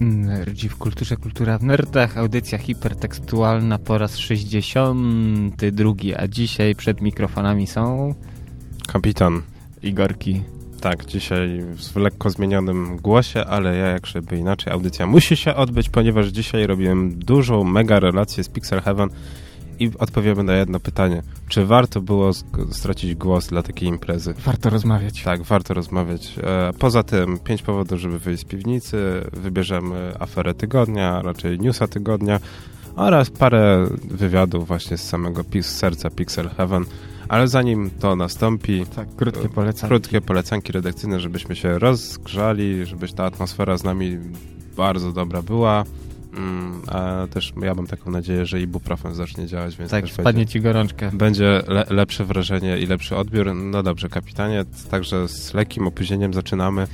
Nerdzi w kulturze, kultura w nerdach, audycja hipertekstualna po raz 62, a dzisiaj przed mikrofonami są... Kapitan. Igorki. Tak, dzisiaj w lekko zmienionym głosie, ale ja jak żeby inaczej, audycja musi się odbyć, ponieważ dzisiaj robiłem dużą, mega relację z Pixel Heaven i odpowiemy na jedno pytanie. Czy warto było stracić głos dla takiej imprezy? Warto rozmawiać. Tak, warto rozmawiać. E, poza tym pięć powodów, żeby wyjść z piwnicy, wybierzemy aferę tygodnia, raczej newsa tygodnia oraz parę wywiadów właśnie z samego z serca Pixel Heaven. Ale zanim to nastąpi, tak, krótkie polecanki. krótkie polecanki redakcyjne, żebyśmy się rozgrzali, żebyś ta atmosfera z nami bardzo dobra była. Mm, a też ja mam taką nadzieję, że ibuprofen zacznie działać, więc tak, spadnie będzie, ci gorączkę. Będzie le, lepsze wrażenie i lepszy odbiór. No dobrze, kapitanie, także z lekkim opóźnieniem zaczynamy.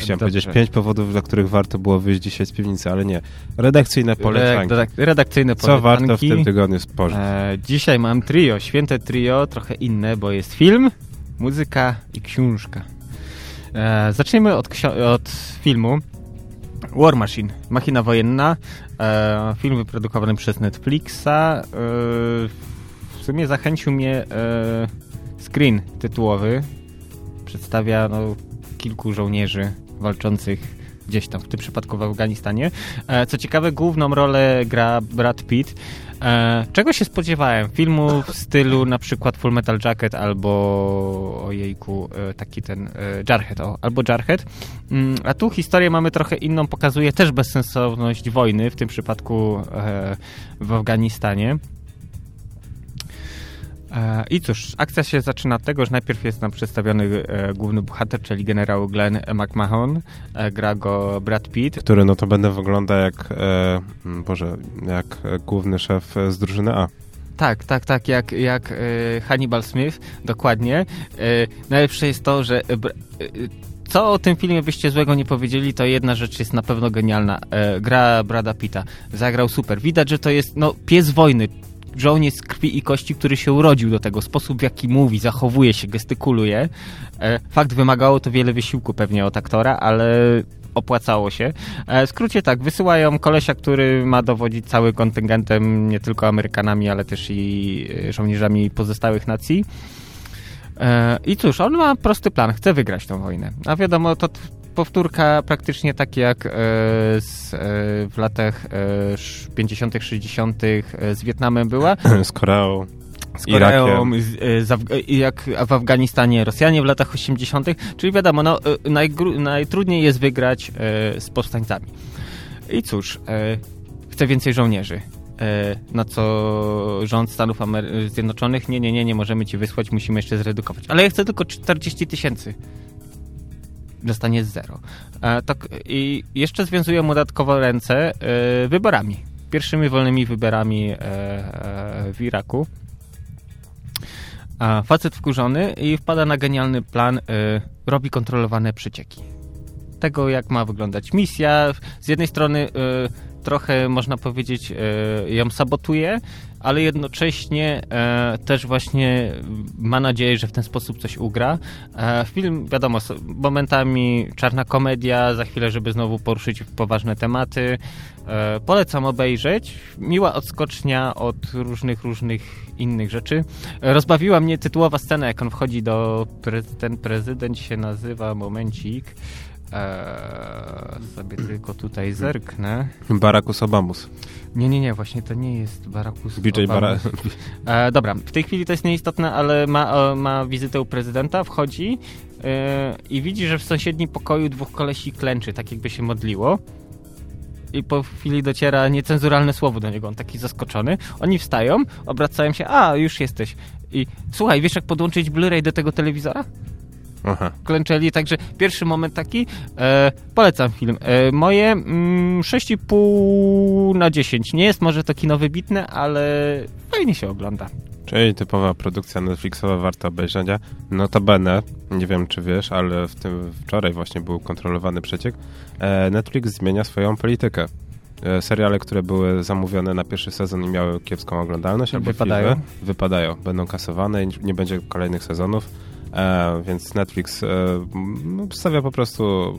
Chciałem dobrze. powiedzieć pięć powodów, dla których warto było wyjść dzisiaj z piwnicy, ale nie. Redakcyjne polecanki. Redak redakcyjne polecanki. Co warto w tym tygodniu spożyć? E, dzisiaj mam trio, święte trio, trochę inne, bo jest film, muzyka i książka. E, zacznijmy od, od filmu. War Machine, Machina Wojenna, e, film wyprodukowany przez Netflixa. E, w sumie zachęcił mnie e, screen tytułowy. Przedstawia no, kilku żołnierzy walczących gdzieś tam, w tym przypadku w Afganistanie. E, co ciekawe, główną rolę gra Brad Pitt. E, czego się spodziewałem? Filmu w stylu na przykład Full Metal Jacket albo ojejku, e, taki ten Jarhead, o, albo Jarhead. Mm, a tu historię mamy trochę inną, pokazuje też bezsensowność wojny, w tym przypadku w Afganistanie. E, I cóż, akcja się zaczyna od tego, że najpierw jest nam przedstawiony e, główny bohater, czyli generał Glenn McMahon. E, gra go Brad Pitt. Który no to będę wygląda jak, e, Boże, jak główny szef z drużyny A. Tak, tak, tak, jak, jak e, Hannibal Smith, dokładnie. E, najlepsze jest to, że co o tym filmie byście złego nie powiedzieli, to jedna rzecz jest na pewno genialna. gra Brada Pitta. Zagrał super. Widać, że to jest no, pies wojny, żołnierz krwi i kości, który się urodził do tego, sposób w jaki mówi, zachowuje się, gestykuluje. E, fakt wymagało to wiele wysiłku pewnie od aktora, ale opłacało się. E, w skrócie tak, wysyłają kolesia, który ma dowodzić całym kontyngentem, nie tylko Amerykanami, ale też i e, żołnierzami pozostałych nacji. I cóż, on ma prosty plan, chce wygrać tę wojnę. A wiadomo, to powtórka praktycznie tak jak e, z, e, w latach 50., e, 60. z Wietnamem była. Z Koreą. Z Koreą, z, z jak w Afganistanie Rosjanie w latach 80., czyli wiadomo, no, najtrudniej jest wygrać z powstańcami. I cóż, chce więcej żołnierzy. Na co rząd Stanów Amery Zjednoczonych, nie, nie, nie, nie możemy ci wysłać, musimy jeszcze zredukować. Ale ja chcę tylko 40 tysięcy dostanie zero. E, tak, I jeszcze związują mu dodatkowo ręce e, wyborami. Pierwszymi wolnymi wyborami e, w Iraku. Facet wkurzony i wpada na genialny plan, robi kontrolowane przecieki. Tego, jak ma wyglądać misja. Z jednej strony trochę, można powiedzieć, ją sabotuje, ale jednocześnie e, też właśnie ma nadzieję, że w ten sposób coś ugra. E, film, wiadomo, momentami czarna komedia, za chwilę, żeby znowu poruszyć poważne tematy. E, polecam obejrzeć. Miła odskocznia od różnych, różnych innych rzeczy. Rozbawiła mnie tytułowa scena, jak on wchodzi do... Ten prezydent się nazywa, momencik... Eee, sobie tylko tutaj zerknę. Barakus Obamus. Nie, nie, nie, właśnie to nie jest Barakus BJ Bara... Eee, dobra, w tej chwili to jest nieistotne, ale ma, ma wizytę u prezydenta, wchodzi eee, i widzi, że w sąsiednim pokoju dwóch kolesi klęczy, tak jakby się modliło. I po chwili dociera niecenzuralne słowo do niego, on taki zaskoczony. Oni wstają, obracają się, a już jesteś. I słuchaj, wiesz jak podłączyć Blu-ray do tego telewizora? Aha. klęczeli, także pierwszy moment taki, e, polecam film. E, moje mm, 6,5 na 10. Nie jest może to kino wybitne, ale fajnie się ogląda. Czyli typowa produkcja Netflixowa warta obejrzenia. Notabene, nie wiem czy wiesz, ale w tym wczoraj właśnie był kontrolowany przeciek. E, Netflix zmienia swoją politykę. E, seriale, które były zamówione na pierwszy sezon i miały kiepską oglądalność albo wypadają. Filmy, wypadają, będą kasowane i nie będzie kolejnych sezonów E, więc Netflix e, stawia po prostu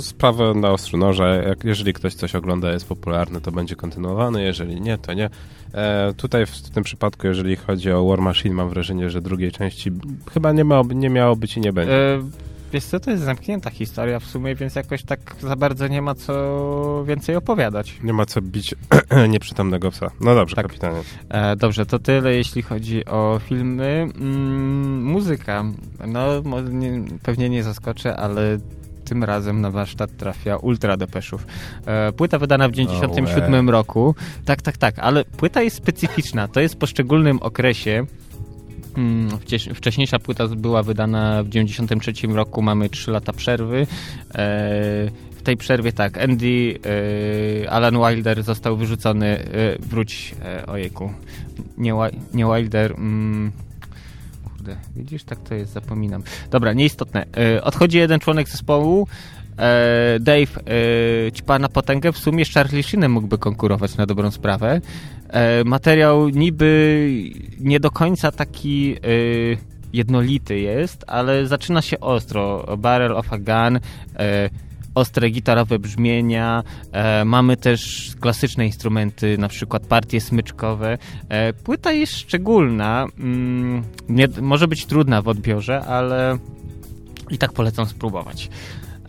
sprawę na ostrzu noża. Jak, jeżeli ktoś coś ogląda, jest popularny, to będzie kontynuowany, jeżeli nie, to nie. E, tutaj w, w tym przypadku, jeżeli chodzi o War Machine, mam wrażenie, że drugiej części chyba nie, ma, nie miało być i nie będzie. E, wiesz co, to jest zamknięta historia w sumie, więc jakoś tak za bardzo nie ma co więcej opowiadać. Nie ma co bić nieprzytomnego psa. No dobrze, tak. kapitanie. E, dobrze, to tyle jeśli chodzi o filmy. Mm, muzyka. No, nie, pewnie nie zaskoczę, ale tym razem na warsztat trafia Ultra Depeszów. E, płyta wydana w 97 oh, roku. Tak, tak, tak, ale płyta jest specyficzna. To jest w poszczególnym okresie Wcześniejsza płyta była wydana w 93 roku, mamy 3 lata przerwy. E, w tej przerwie tak, Andy, e, Alan Wilder został wyrzucony, wróć, ojejku, nie, nie Wilder, mm, kurde, widzisz, tak to jest, zapominam. Dobra, nieistotne. E, odchodzi jeden członek zespołu, e, Dave e, ćpa na potęgę, w sumie z Charlie Sheenem mógłby konkurować na dobrą sprawę. Materiał niby nie do końca taki jednolity jest, ale zaczyna się ostro. Barrel of a Gun, ostre gitarowe brzmienia, e, mamy też klasyczne instrumenty, na przykład partie smyczkowe. E, płyta jest szczególna, mm, nie, może być trudna w odbiorze, ale i tak polecam spróbować.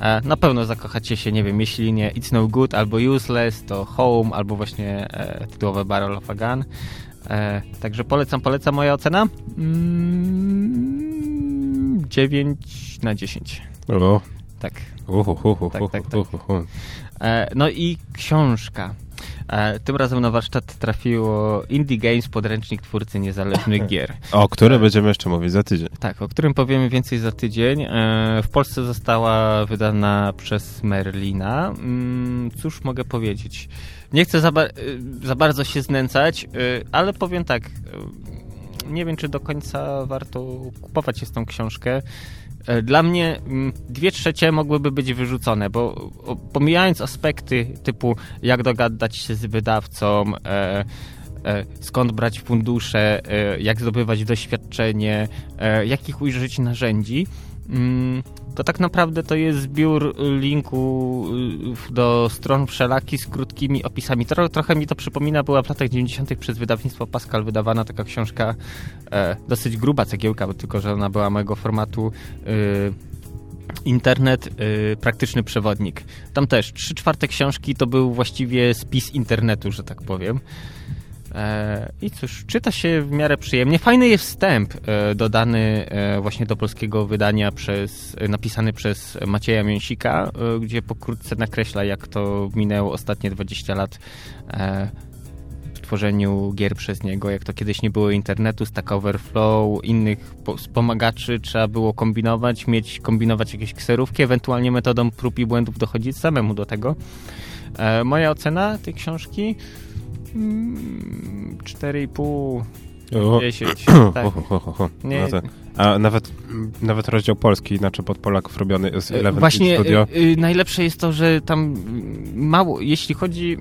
E, na pewno zakochacie się, nie wiem, jeśli nie It's No Good albo Useless, to Home albo właśnie e, tytułowe Barrel of a Gun. E, także polecam, polecam. Moja ocena? Mm, 9 na 10. O, tak. Uhu, tak, tak, tak. E, no i książka. E, tym razem na warsztat trafiło Indie Games, podręcznik twórcy niezależnych gier. O którym będziemy jeszcze mówić za tydzień. Tak, o którym powiemy więcej za tydzień. E, w Polsce została wydana przez Merlina. Mm, cóż mogę powiedzieć? Nie chcę za, ba za bardzo się znęcać, ale powiem tak. Nie wiem, czy do końca warto kupować jest tą książkę. E, dla mnie mm, dwie trzecie mogłyby być wyrzucone, bo pomijając aspekty typu jak dogadać się z wydawcą, e, e, skąd brać fundusze, jak zdobywać doświadczenie, jakich użyć narzędzi, mm, to tak naprawdę to jest zbiór linku y, do stron wszelaki z krótkimi opisami. Tro, trochę mi to przypomina, była w latach 90. przez wydawnictwo Pascal wydawana taka książka, e, dosyć gruba cegiełka, tylko że ona była mojego formatu y, internet, y, praktyczny przewodnik. Tam też trzy czwarte książki to był właściwie spis internetu, że tak powiem. E, I cóż, czyta się w miarę przyjemnie. Fajny jest wstęp e, dodany e, właśnie do polskiego wydania przez, napisany przez Macieja Mięsika, gdzie pokrótce nakreśla, jak to minęło ostatnie 20 lat w tworzeniu gier przez niego, jak to kiedyś nie było internetu, Stack Overflow, innych wspomagaczy, trzeba było kombinować, mieć, kombinować jakieś kserówki, ewentualnie metodą prób i błędów dochodzić samemu do tego. Moja ocena tej książki 4,5 10. Tak. Nie. No A nawet, nawet rozdział polski, inaczej pod Polaków robiony z Eleven Właśnie Studio. Y, najlepsze jest to, że tam mało, jeśli chodzi,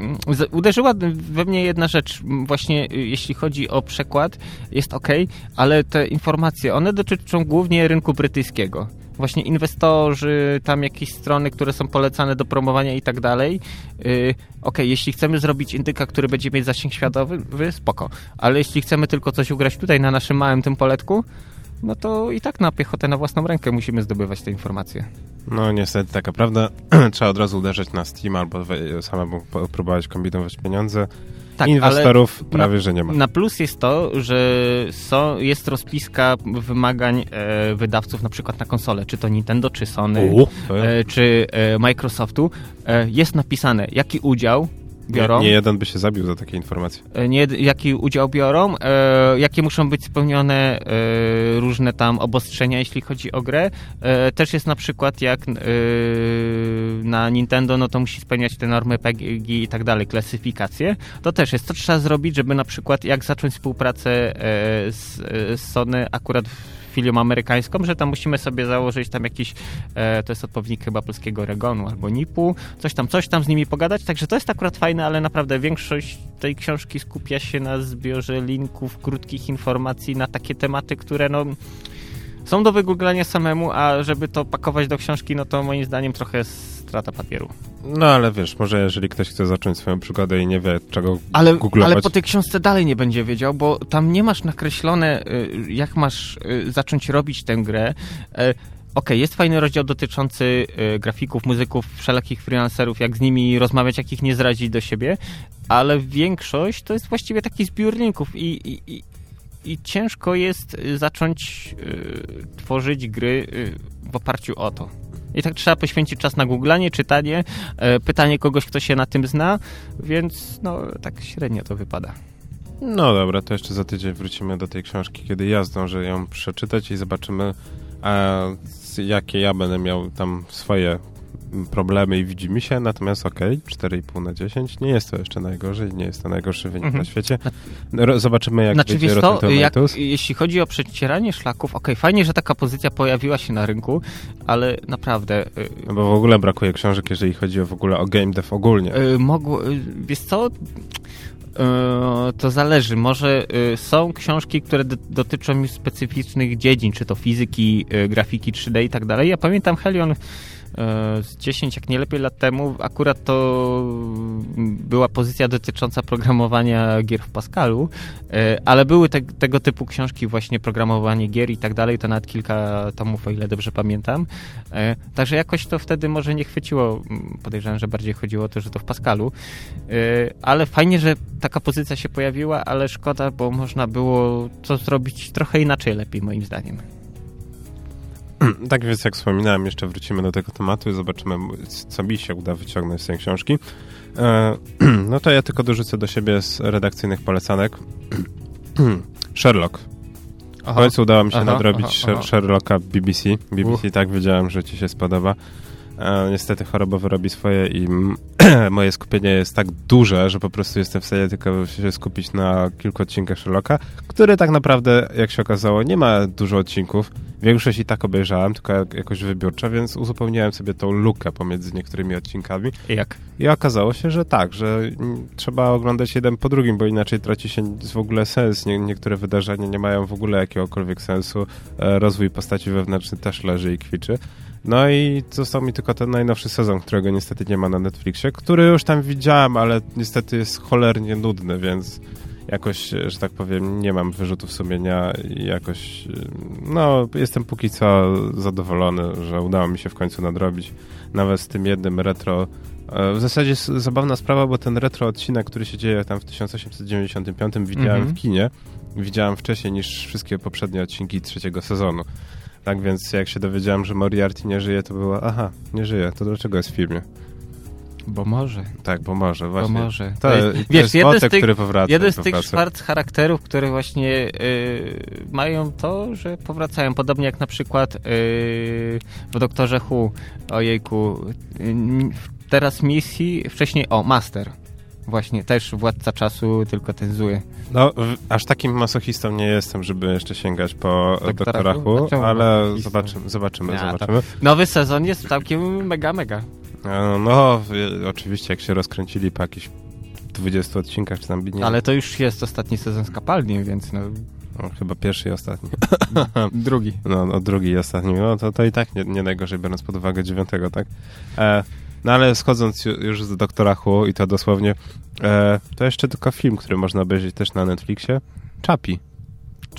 uderzyła we mnie jedna rzecz, właśnie y, jeśli chodzi o przekład, jest ok, ale te informacje, one dotyczą głównie rynku brytyjskiego właśnie inwestorzy, tam jakieś strony, które są polecane do promowania i tak dalej. Yy, ok, jeśli chcemy zrobić indyka, który będzie mieć zasięg światowy, spoko. Ale jeśli chcemy tylko coś ugrać tutaj na naszym małym tym poletku, no to i tak na piechotę, na własną rękę musimy zdobywać te informacje. No niestety taka prawda. Trzeba od razu uderzyć na Steam albo samemu próbować kombinować pieniądze. Tak, Inwestorów prawie, na, że nie ma. Na plus jest to, że są, jest rozpiska wymagań e, wydawców na przykład na konsolę, czy to Nintendo, czy Sony, U, e, czy e, Microsoftu. E, jest napisane, jaki udział biorą. Nie, nie, jeden by się zabił za takie informacje. E, nie, jaki udział biorą, e, jakie muszą być spełnione e, różne tam obostrzenia, jeśli chodzi o grę. E, też jest na przykład jak e, na Nintendo, no to musi spełniać te normy PEGI i tak dalej, klasyfikacje. To też jest, co trzeba zrobić, żeby na przykład jak zacząć współpracę e, z, z Sony akurat w filią amerykańską, że tam musimy sobie założyć tam jakiś, e, to jest odpowiednik chyba polskiego Regonu albo NIP-u, coś tam, coś tam z nimi pogadać, także to jest akurat fajne, ale naprawdę większość tej książki skupia się na zbiorze linków, krótkich informacji na takie tematy, które no są do wygooglania samemu, a żeby to pakować do książki, no to moim zdaniem trochę strata papieru. No ale wiesz, może jeżeli ktoś chce zacząć swoją przygodę i nie wie czego Ale, googlować. ale po tej książce dalej nie będzie wiedział, bo tam nie masz nakreślone, y, jak masz y, zacząć robić tę grę. E, Okej, jest fajny rozdział dotyczący y, grafików, muzyków, wszelakich freelancerów, jak z nimi rozmawiać, jak ich nie zrazić do siebie, ale większość to jest właściwie takich zbiorników i, i, i, i ciężko jest y, zacząć y, tworzyć gry y, w oparciu o to. I tak trzeba poświęcić czas na googlanie, czytanie, e, pytanie kogoś, kto się na tym zna, więc no tak średnio to wypada. No dobra, to jeszcze za tydzień wrócimy do tej książki, kiedy ja zdążę ją przeczytać i zobaczymy, a, jakie ja będę miał tam swoje problemy i widzi mi się, natomiast okej, 4,5 na 10, nie jest to jeszcze najgorzej, nie jest to najgorszy wynik Mhm. na świecie. Ro, zobaczymy jak Znaczy Rotten to, jak, jeśli chodzi o przecieranie szlaków, okej, fajnie, że taka pozycja pojawiła się na rynku, ale naprawdę y, No bo w ogóle brakuje książek, jeżeli chodzi o w ogóle o game dev ogólnie. y, mogło, y, wiesz co, to zależy, może y, są książki, które dotyczą już specyficznych dziedzin, czy to fizyki, y, grafiki 3D i tak dalej. Ja pamiętam Helion z 10, jak nie lepiej lat temu, akurat to była pozycja dotycząca programowania gier w Pascalu, ale były te, tego typu książki, właśnie programowanie gier i tak dalej, to nawet kilka tomów, o ile dobrze pamiętam. E, Także jakoś to wtedy może nie chwyciło. Podejrzewam, że bardziej chodziło o to, że to w Pascalu. E, Ale fajnie, że taka pozycja się pojawiła, ale szkoda, bo można było to zrobić trochę inaczej lepiej, moim zdaniem. Tak więc jak wspominałem, jeszcze wrócimy do tego tematu i zobaczymy, co mi się uda wyciągnąć z tej książki. E, no to ja tylko dorzucę do siebie z redakcyjnych polecanek. Sherlock. W końcu udało mi się aha, nadrobić aha, aha. Sherlocka BBC. BBC Uch. tak wiedziałem, że ci się spodoba. E, niestety chorobowy robi swoje i moje skupienie jest tak duże, że po prostu jestem w stanie tylko się skupić na kilku odcinkach Sherlocka, który tak naprawdę, jak się okazało, nie ma dużo odcinków. Większość i tak obejrzałem, tylko jak, jakoś wybiórczo, więc uzupełniałem sobie tą lukę pomiędzy niektórymi odcinkami. Jak? I okazało się, że tak, że trzeba oglądać jeden po drugim, bo inaczej traci się w ogóle sens. Nie, niektóre wydarzenia nie mają w ogóle jakiegokolwiek sensu. E, rozwój postaci wewnętrzny też leży i kwiczy. No i został mi tylko ten najnowszy sezon, którego niestety nie ma na Netflixie, który już tam widziałem, ale niestety jest cholernie nudny, więc jakoś, że tak powiem, nie mam wyrzutów sumienia i jakoś, no, jestem póki co zadowolony, że udało mi się w końcu nadrobić. Nawet z tym jednym retro E, W zasadzie zabawna sprawa, bo ten retro odcinek, który się dzieje tam w 1895 widziałem Mhm. w kinie. Widziałem wcześniej niż wszystkie poprzednie odcinki trzeciego sezonu. Tak więc jak się dowiedziałem, że Moriarty nie żyje, to było aha, nie żyje, to dlaczego jest w filmie? Bo może. Tak, bo może, Bo właśnie. może. To, To jest, to wiesz, jest jeden z tych- który powraca. Jeden z tych charakterów, które właśnie yy, mają to, że powracają. Podobnie jak na przykład yy, w Doktorze Hu. Ojejku. Yy, teraz misji, wcześniej, o, Master. Właśnie, też Władca Czasu, tylko ten zły. No, w, aż takim masochistą nie jestem, żeby jeszcze sięgać po Doktora Doktora Who? Who, A czemu ale zobaczymy, zobaczymy, Ja, zobaczymy. Nowy sezon jest całkiem mega, mega. E, No, w- oczywiście jak się rozkręcili po jakichś 20 odcinkach, czy tam nie, Ale to już jest ostatni sezon z kapalni, więc no, no, chyba pierwszy i ostatni. drugi. No, no drugi i ostatni, no to, to i tak nie, nie najgorzej, biorąc pod uwagę dziewiątego, tak? E, no ale schodząc ju- już z Doktora Who i to dosłownie, e, to jeszcze tylko film, który można obejrzeć też na Netflixie, Chapi.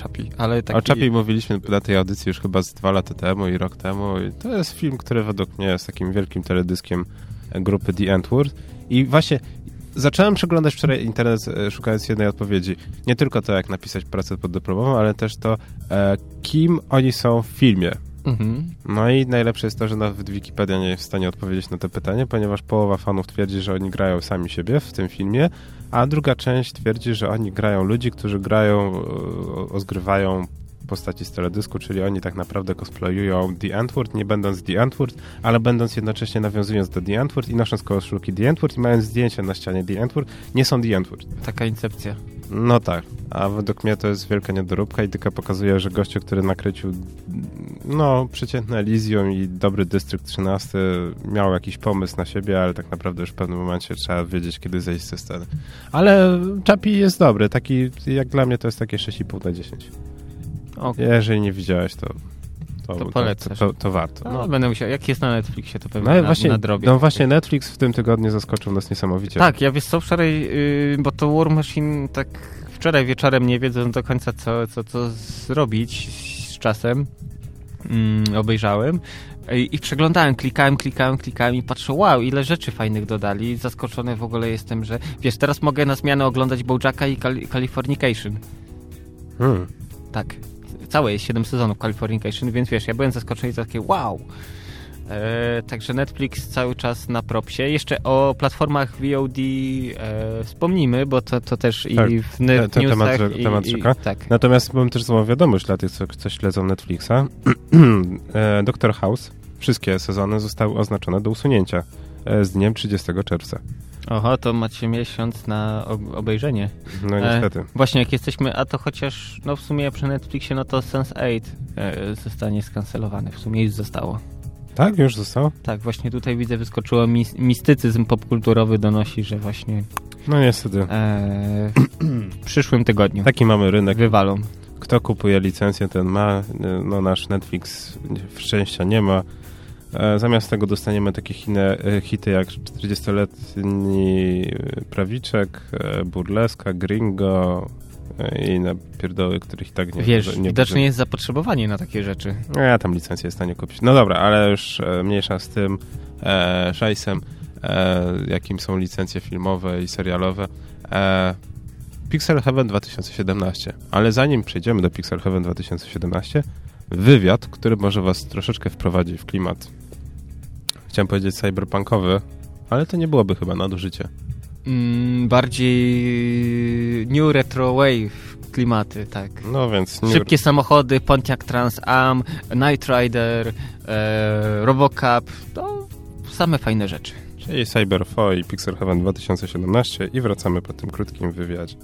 Chapi, ale taki... O Chapi mówiliśmy na tej audycji już chyba z dwa lata temu i rok temu i to jest film, który według mnie jest takim wielkim teledyskiem grupy The Antwoord i właśnie zacząłem przeglądać wczoraj internet e, szukając jednej odpowiedzi. Nie tylko to, jak napisać pracę poddyplomową, ale też to, e, kim oni są w filmie. Mhm. No i najlepsze jest to, że nawet Wikipedia nie jest w stanie odpowiedzieć na to pytanie, ponieważ połowa fanów twierdzi, że oni grają sami siebie w tym filmie, a druga część twierdzi, że oni grają ludzi, którzy grają, e, ozgrywają postaci z teledysku, czyli oni tak naprawdę cosplayują The Antwoord, nie będąc The Antwoord, ale będąc jednocześnie nawiązując do The Antwoord i nosząc koszulki The Antwoord i mając zdjęcia na ścianie The Antwoord, nie są The Antwoord. Taka incepcja. No tak, a według mnie to jest wielka niedoróbka i tylko pokazuje, że gościu, który nakręcił no, przeciętne Elysium i dobry Dystrykt 13 miał jakiś pomysł na siebie, ale tak naprawdę już w pewnym momencie trzeba wiedzieć, kiedy zejść ze sceny. Ale Chapi jest dobry, taki, jak dla mnie to jest takie 6,5 na 10. O, Jeżeli nie widziałeś, to, To, polecasz. To, to, to warto. No, No. będę musiał, jak jest na Netflixie, to pewnie No, na, właśnie, nadrobię. no właśnie Netflix w tym tygodniu zaskoczył nas niesamowicie. Tak, ja wiesz co, wczoraj, yy, bo to War Machine tak wczoraj wieczorem nie wiedząc do końca co, co, co zrobić z czasem, mm, obejrzałem i, przeglądałem, klikałem, klikałem, klikałem i patrzę, wow, ile rzeczy fajnych dodali. Zaskoczony w ogóle jestem, że wiesz, teraz mogę na zmianę oglądać Bojacka i Cali- Californication. Hmm. Tak, całe jest 7 sezonów Californication, więc wiesz, ja byłem zaskoczony i takie wow. E, także Netflix cały czas na propsie. Jeszcze o platformach VOD e, wspomnimy, bo to, to też Tak, i w ne- te- te- newsach temat- i, temat i, rzeka. tak. Natomiast mam też złą wiadomość dla tych, co, co śledzą Netflixa. E, Doctor House, wszystkie sezony zostały oznaczone do usunięcia e, z dniem 30 czerwca. Oho, to macie miesiąc na ob- obejrzenie. No niestety. E, właśnie jak jesteśmy, a to chociaż no w sumie przy Netflixie, no to Sense8 e, zostanie skancelowany. W sumie już zostało. Tak, już zostało? Tak, właśnie tutaj widzę wyskoczyło mis- mistycyzm popkulturowy donosi, że właśnie No niestety. e, w przyszłym tygodniu Taki mamy rynek. wywalą. Kto kupuje licencję, ten ma. No nasz Netflix szczęścia nie ma. E, Zamiast tego dostaniemy takie hine, e, hity jak 40-letni prawiczek, e, burleska, gringo e, i na pierdoły, których i tak nie Wiesz, nie widocznie jest zapotrzebowanie na takie rzeczy. No ja tam licencję jest w stanie kupić. No dobra, ale już e, mniejsza z tym e, szajsem, e, jakim są licencje filmowe i serialowe. E, Pixel Heaven 2017. Ale zanim przejdziemy do Pixel Heaven 2017, wywiad, który może was troszeczkę wprowadzi w klimat. Chciałem powiedzieć cyberpunkowy, ale to nie byłoby chyba nadużycie. Mm, bardziej new retro wave klimaty, tak. No więc nie, Szybkie samochody, Pontiac Trans Am, Night Rider, e, Robocop, to same fajne rzeczy. czyli Cyberfo i Pixel Heaven 2017 i wracamy po tym krótkim wywiadzie.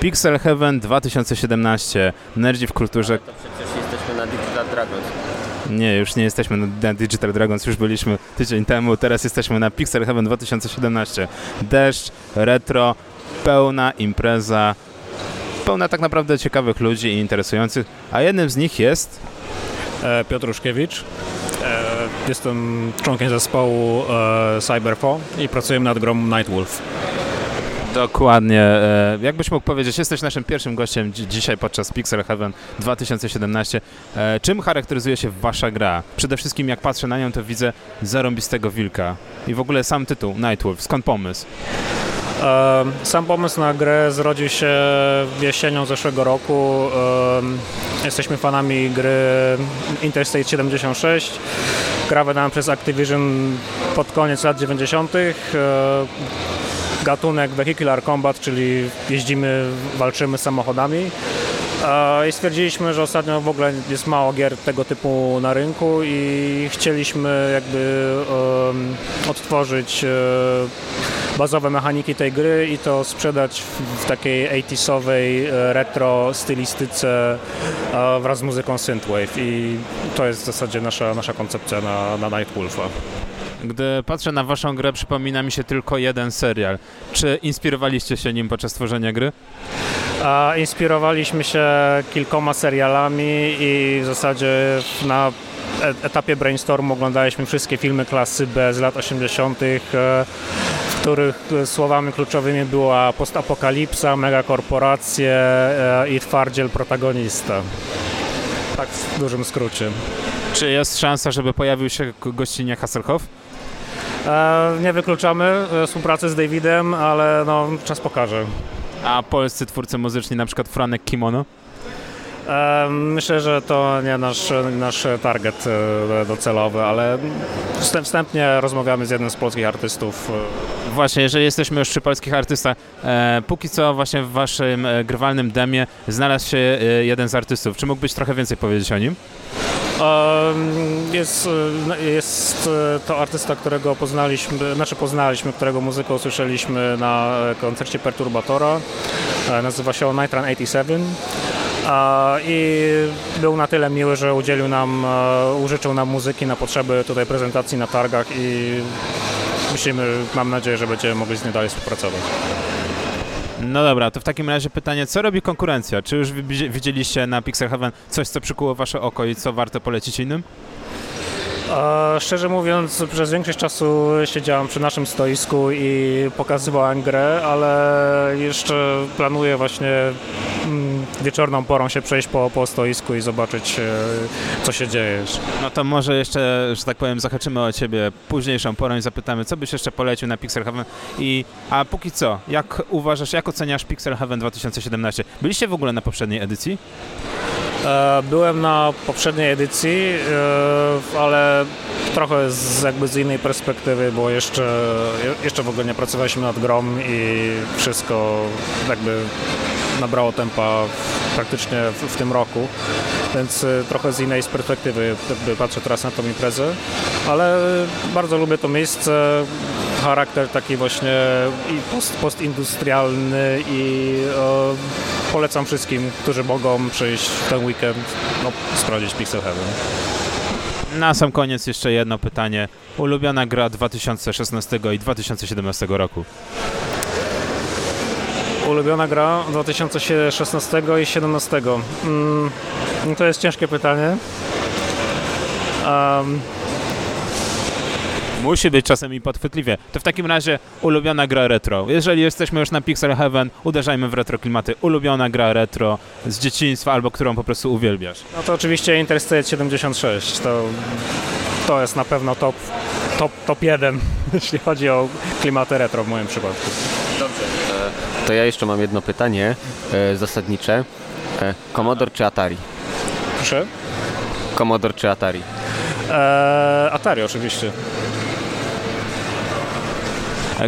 Pixel Heaven 2017. Nerdzi w kulturze. To przecież jesteśmy na Digital Dragons. Nie, już nie jesteśmy na Digital Dragons, już byliśmy tydzień temu, teraz jesteśmy na Pixel Heaven 2017. Deszcz, retro, pełna impreza, pełna tak naprawdę ciekawych ludzi i interesujących, a jednym z nich jest E, Piotr Ruszkiewicz. E, Jestem członkiem zespołu e, Cyberfo i pracujemy nad grą Nightwolf. Dokładnie. e, Jakbyś mógł powiedzieć, jesteś naszym pierwszym gościem dzi- dzisiaj podczas Pixel Heaven 2017. E, Czym charakteryzuje się wasza gra? Przede wszystkim jak patrzę na nią, to widzę zarąbistego wilka. I w ogóle sam tytuł, Nightwolf. Skąd pomysł? Sam pomysł na grę zrodził się jesienią zeszłego roku. Jesteśmy fanami gry Interstate 76. Gra wydana przez Activision pod koniec lat 90. Gatunek Vehicular Combat, czyli jeździmy, walczymy samochodami. I stwierdziliśmy, że ostatnio w ogóle jest mało gier tego typu na rynku i chcieliśmy jakby em, odtworzyć e, bazowe mechaniki tej gry i to sprzedać w, takiej 80sowej e, retro stylistyce e, wraz z muzyką synthwave i to jest w zasadzie nasza, nasza koncepcja na, na Nightwolfa. Gdy patrzę na waszą grę, przypomina mi się tylko jeden serial. Czy inspirowaliście się nim podczas tworzenia gry? A inspirowaliśmy się kilkoma serialami i w zasadzie na etapie brainstormu oglądaliśmy wszystkie filmy klasy B z lat 80., e, w których e, słowami kluczowymi była postapokalipsa, megakorporacje e, i twardziel protagonista. Tak w dużym skrócie. Czy jest szansa, żeby pojawił się gościnie Hasselhoff? E, Nie wykluczamy e, współpracy z Davidem, ale no, czas pokaże. A polscy twórcy muzyczni, na przykład Franek Kimono? E, Myślę, że to nie nasz, nasz target docelowy, ale wstęp- wstępnie rozmawiamy z jednym z polskich artystów. Właśnie, jeżeli jesteśmy już przy polskich artystach, e, póki co właśnie w waszym grywalnym demie znalazł się jeden z artystów. Czy mógłbyś trochę więcej powiedzieć o nim? E, Jest, e, jest e, to artysta, którego poznaliśmy, znaczy poznaliśmy, którego muzykę usłyszeliśmy na koncercie Perturbatora. E, Nazywa się on Night Run 87. A, I był na tyle miły, że udzielił nam, e, użyczył nam muzyki na potrzeby tutaj prezentacji na targach i myślimy, mam nadzieję, że będziemy mogli z nim dalej współpracować. No dobra, to w takim razie pytanie, co robi konkurencja? Czy już widzieliście na Pixel Heaven coś, co przykuło wasze oko i co warto polecić innym? Szczerze mówiąc, przez większość czasu siedziałem przy naszym stoisku i pokazywałem grę, ale jeszcze planuję właśnie mm, wieczorną porą się przejść po, po stoisku i zobaczyć, e, co się dzieje. No to może jeszcze, że tak powiem, zahaczymy o Ciebie późniejszą porą i zapytamy, co byś jeszcze polecił na Pixel Heaven i, a póki co, jak uważasz, jak oceniasz Pixel Heaven 2017? Byliście w ogóle na poprzedniej edycji? E, byłem na poprzedniej edycji, e, ale trochę z, jakby z innej perspektywy, bo jeszcze, jeszcze w ogóle nie pracowaliśmy nad grom i wszystko jakby nabrało tempa praktycznie w, w tym roku, więc e, trochę z innej perspektywy patrzę teraz na tą imprezę, ale bardzo lubię to miejsce, charakter taki właśnie i post, postindustrialny i e, polecam wszystkim, którzy mogą przyjść w ten weekend, no, sprawdzić Pixel Heaven. Na sam koniec jeszcze jedno pytanie. Ulubiona gra 2016 i 2017 roku? Ulubiona gra 2016 i 2017. Mm, to jest ciężkie pytanie. Um, Musi być czasem i podchwytliwie. To w takim razie ulubiona gra retro. Jeżeli jesteśmy już na Pixel Heaven, uderzajmy w retro klimaty. Ulubiona gra retro z dzieciństwa albo którą po prostu uwielbiasz. No to oczywiście Interstate 76. To, to jest na pewno top, top, top 1, jeśli chodzi o klimaty retro w moim przypadku. Dobrze. To ja jeszcze mam jedno pytanie e, zasadnicze. E, Commodore czy Atari? Proszę? Commodore czy Atari? E, Atari oczywiście.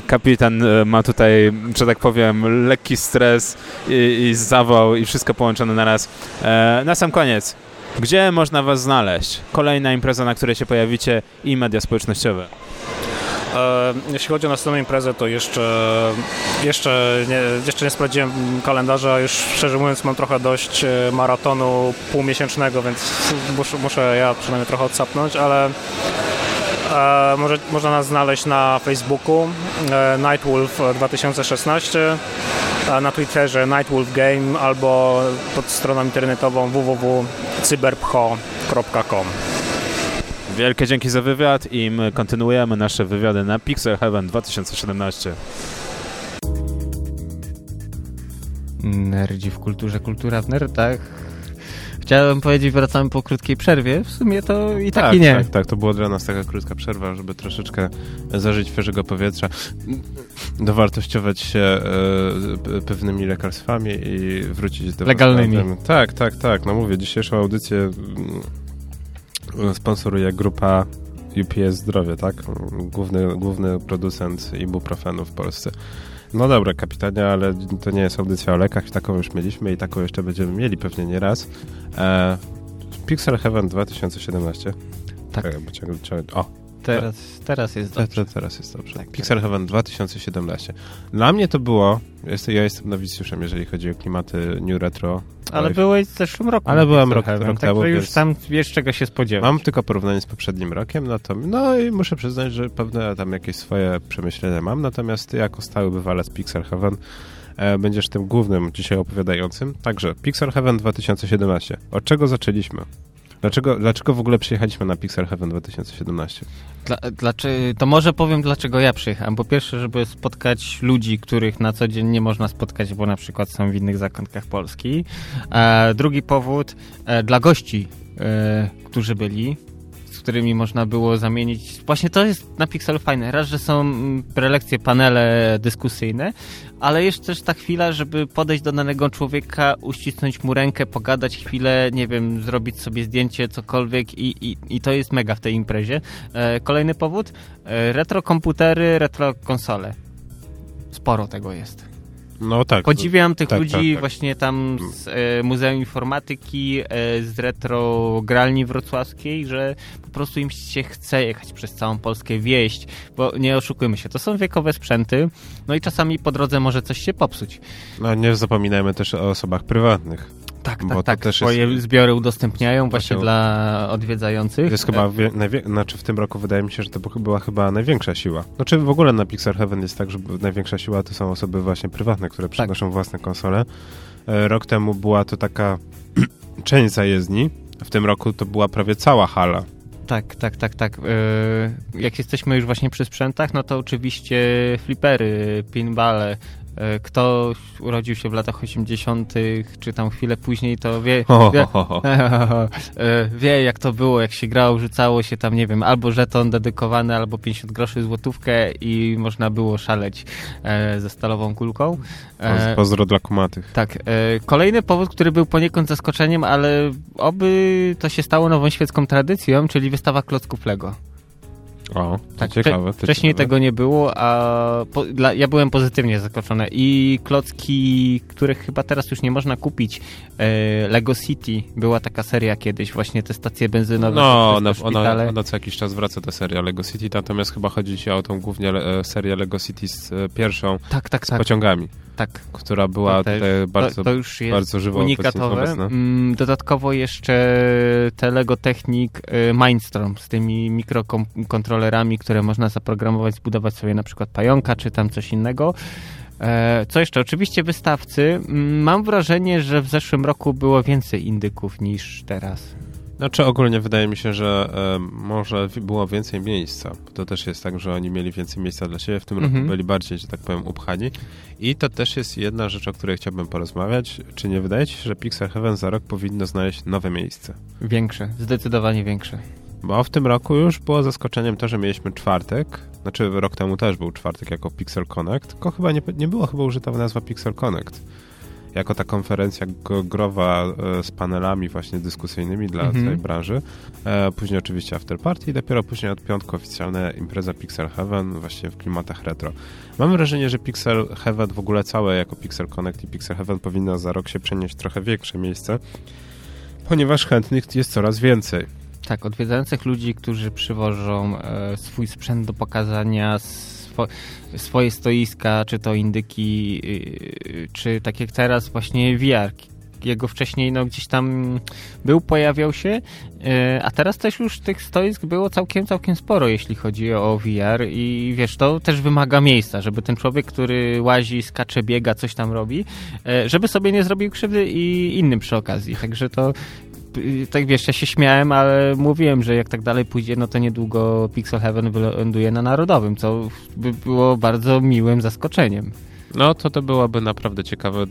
Kapitan e, ma tutaj, że tak powiem, lekki stres i, i zawał i wszystko połączone na raz. E, na sam koniec, gdzie można Was znaleźć? Kolejna impreza, na której się pojawicie i media społecznościowe. E, jeśli chodzi o następną imprezę, to jeszcze, jeszcze, nie, jeszcze nie sprawdziłem kalendarza. Już szczerze mówiąc, mam trochę dość maratonu półmiesięcznego, więc muszę, muszę ja przynajmniej trochę odsapnąć, ale E, może, można nas znaleźć na Facebooku e, Nightwolf 2016, na Twitterze Nightwolf Game albo pod stroną internetową www.cyberpcho.com. Wielkie dzięki za wywiad i my kontynuujemy nasze wywiady na Pixel Heaven 2017. Nerdzi w kulturze, kultura w nerdach. Chciałem powiedzieć, wracamy po krótkiej przerwie. W sumie to i tak, tak i nie. Tak, tak, to była dla nas taka krótka przerwa, żeby troszeczkę zażyć świeżego powietrza, dowartościować się e, pewnymi lekarstwami i wrócić do... Legalnymi. Tak, tak, tak. No mówię, dzisiejszą audycję mm, sponsoruje grupa UPS Zdrowie, tak? Główny, główny producent ibuprofenu w Polsce. No dobra, kapitanie, ale to nie jest audycja o lekach, taką już mieliśmy i taką jeszcze będziemy mieli pewnie nie raz. E, Pixel Heaven 2017. Tak. O, teraz, teraz jest dobrze. teraz jest dobrze. Tak, Pixel Heaven 2017. Dla mnie to było, jest, ja jestem nowicjuszem, jeżeli chodzi o klimaty New Retro ale byłeś w zeszłym roku. Ale byłem rok, rok temu. Tak, już tam wiesz, czego się spodziewać. Mam tylko porównanie z poprzednim rokiem, no, to, no i muszę przyznać, że pewne tam jakieś swoje przemyślenia mam, natomiast ty jako stały bywalec Pixel Heaven e, będziesz tym głównym dzisiaj opowiadającym. Także Pixel Heaven 2017. Od czego zaczęliśmy? Dlaczego, dlaczego w ogóle przyjechaliśmy na Pixel Heaven 2017? Dla, dlaczego, to może powiem, dlaczego ja przyjechałem. Po pierwsze, żeby spotkać ludzi, których na co dzień nie można spotkać, bo na przykład są w innych zakątkach Polski. E, drugi powód, e, dla gości, e, którzy byli, z którymi można było zamienić. Właśnie to jest na Pixelu fajne. Raz, że są prelekcje, panele dyskusyjne, ale jest też ta chwila, żeby podejść do danego człowieka, uścisnąć mu rękę, pogadać chwilę, nie wiem, zrobić sobie zdjęcie, cokolwiek i, i, i to jest mega w tej imprezie. E, kolejny powód, e, retro komputery, retro konsole. Sporo tego jest. No tak. Podziwiam tych tak, ludzi tak, tak. właśnie tam z e, Muzeum Informatyki, e, z retro gralni wrocławskiej, że po prostu im się chce jechać przez całą Polskę, wieść, bo nie oszukujmy się, to są wiekowe sprzęty, no i czasami po drodze może coś się popsuć. No nie zapominajmy też o osobach prywatnych. Tak, tak, to tak. też Swoje jest- zbiory udostępniają właśnie Właśnie- dla odwiedzających. Jest chyba, wie, najwie, znaczy w tym roku wydaje mi się, że to by- była chyba największa siła. Znaczy w ogóle na Pixar Heaven jest tak, że największa siła to są osoby właśnie prywatne, które przynoszą własne konsole. E, Rok temu była to taka część zajezdni, w tym roku to była prawie cała hala. Tak, tak, tak, tak. Yy, Jak jesteśmy już właśnie przy sprzętach, no to oczywiście flipery, pinballe. Yy, Kto urodził się w latach 80., czy tam chwilę później, to wie, wie. Yy, wie jak to było, jak się grało, rzucało się tam, nie wiem, albo żeton dedykowany, albo 50 groszy złotówkę i można było szaleć e, ze stalową kulką. E, Poz- Pozdro dla kumatych. tak, e, kolejny powód, który był poniekąd zaskoczeniem, ale oby to się stało nową świecką tradycją, czyli wystawa klocków Lego. O, to Tak, ciekawe. wcześniej ciekawe. tego nie było, a po, dla, ja byłem pozytywnie zaskoczony. I klocki, których chyba teraz już nie można kupić, e, Lego City, była taka seria kiedyś, właśnie te stacje benzynowe. No, ona, ona, ona co jakiś czas wraca ta seria Lego City, natomiast chyba chodzi ci o tą głównie e, serię Lego City z e, pierwszą, Tak, tak, z tak. pociągami, tak. która była też- bardzo, to, to bardzo żywo unikatowe. obecna. Mm, Dodatkowo jeszcze te Lego Technik y, Mindstorm z tymi mikrokontrolerami, które można zaprogramować, zbudować sobie na przykład pająka czy tam coś innego. E, Co jeszcze? Oczywiście wystawcy. Mm, Mam wrażenie, że w zeszłym roku było więcej indyków niż teraz. Znaczy ogólnie wydaje mi się, że e, może było więcej miejsca. To też jest tak, że oni mieli więcej miejsca dla siebie, w tym roku Mhm. byli bardziej, że tak powiem, upchani. I to też jest jedna rzecz, o której chciałbym porozmawiać. Czy nie wydaje ci się, że Pixar Heaven za rok powinno znaleźć nowe miejsce? Większe, zdecydowanie większe. Bo w tym roku już było zaskoczeniem to, że mieliśmy czwartek, znaczy rok temu też był czwartek jako Pixel Connect, tylko chyba nie, nie była chyba użyta nazwa Pixel Connect. Jako ta konferencja growa e, z panelami właśnie dyskusyjnymi dla Mhm. całej branży. E, później oczywiście After Party i dopiero później od piątku oficjalna impreza Pixel Heaven właśnie w klimatach retro. Mam wrażenie, że Pixel Heaven w ogóle całe jako Pixel Connect i Pixel Heaven powinno za rok się przenieść trochę większe miejsce, ponieważ chętnych jest coraz więcej. Tak, odwiedzających ludzi, którzy przywożą e, swój sprzęt do pokazania, swo, swoje stoiska, czy to indyki, y, czy tak jak teraz właśnie VR. Jego wcześniej no, gdzieś tam był, pojawiał się, e, a teraz też już tych stoisk było całkiem, całkiem sporo, jeśli chodzi o VR i wiesz, to też wymaga miejsca, żeby ten człowiek, który łazi, skacze, biega, coś tam robi, e, żeby sobie nie zrobił krzywdy i innym przy okazji. Także to tak wiesz, ja się śmiałem, ale mówiłem, że jak tak dalej pójdzie, no to niedługo Pixel Heaven wyląduje na Narodowym, co by było bardzo miłym zaskoczeniem. No to to byłoby naprawdę ciekawe,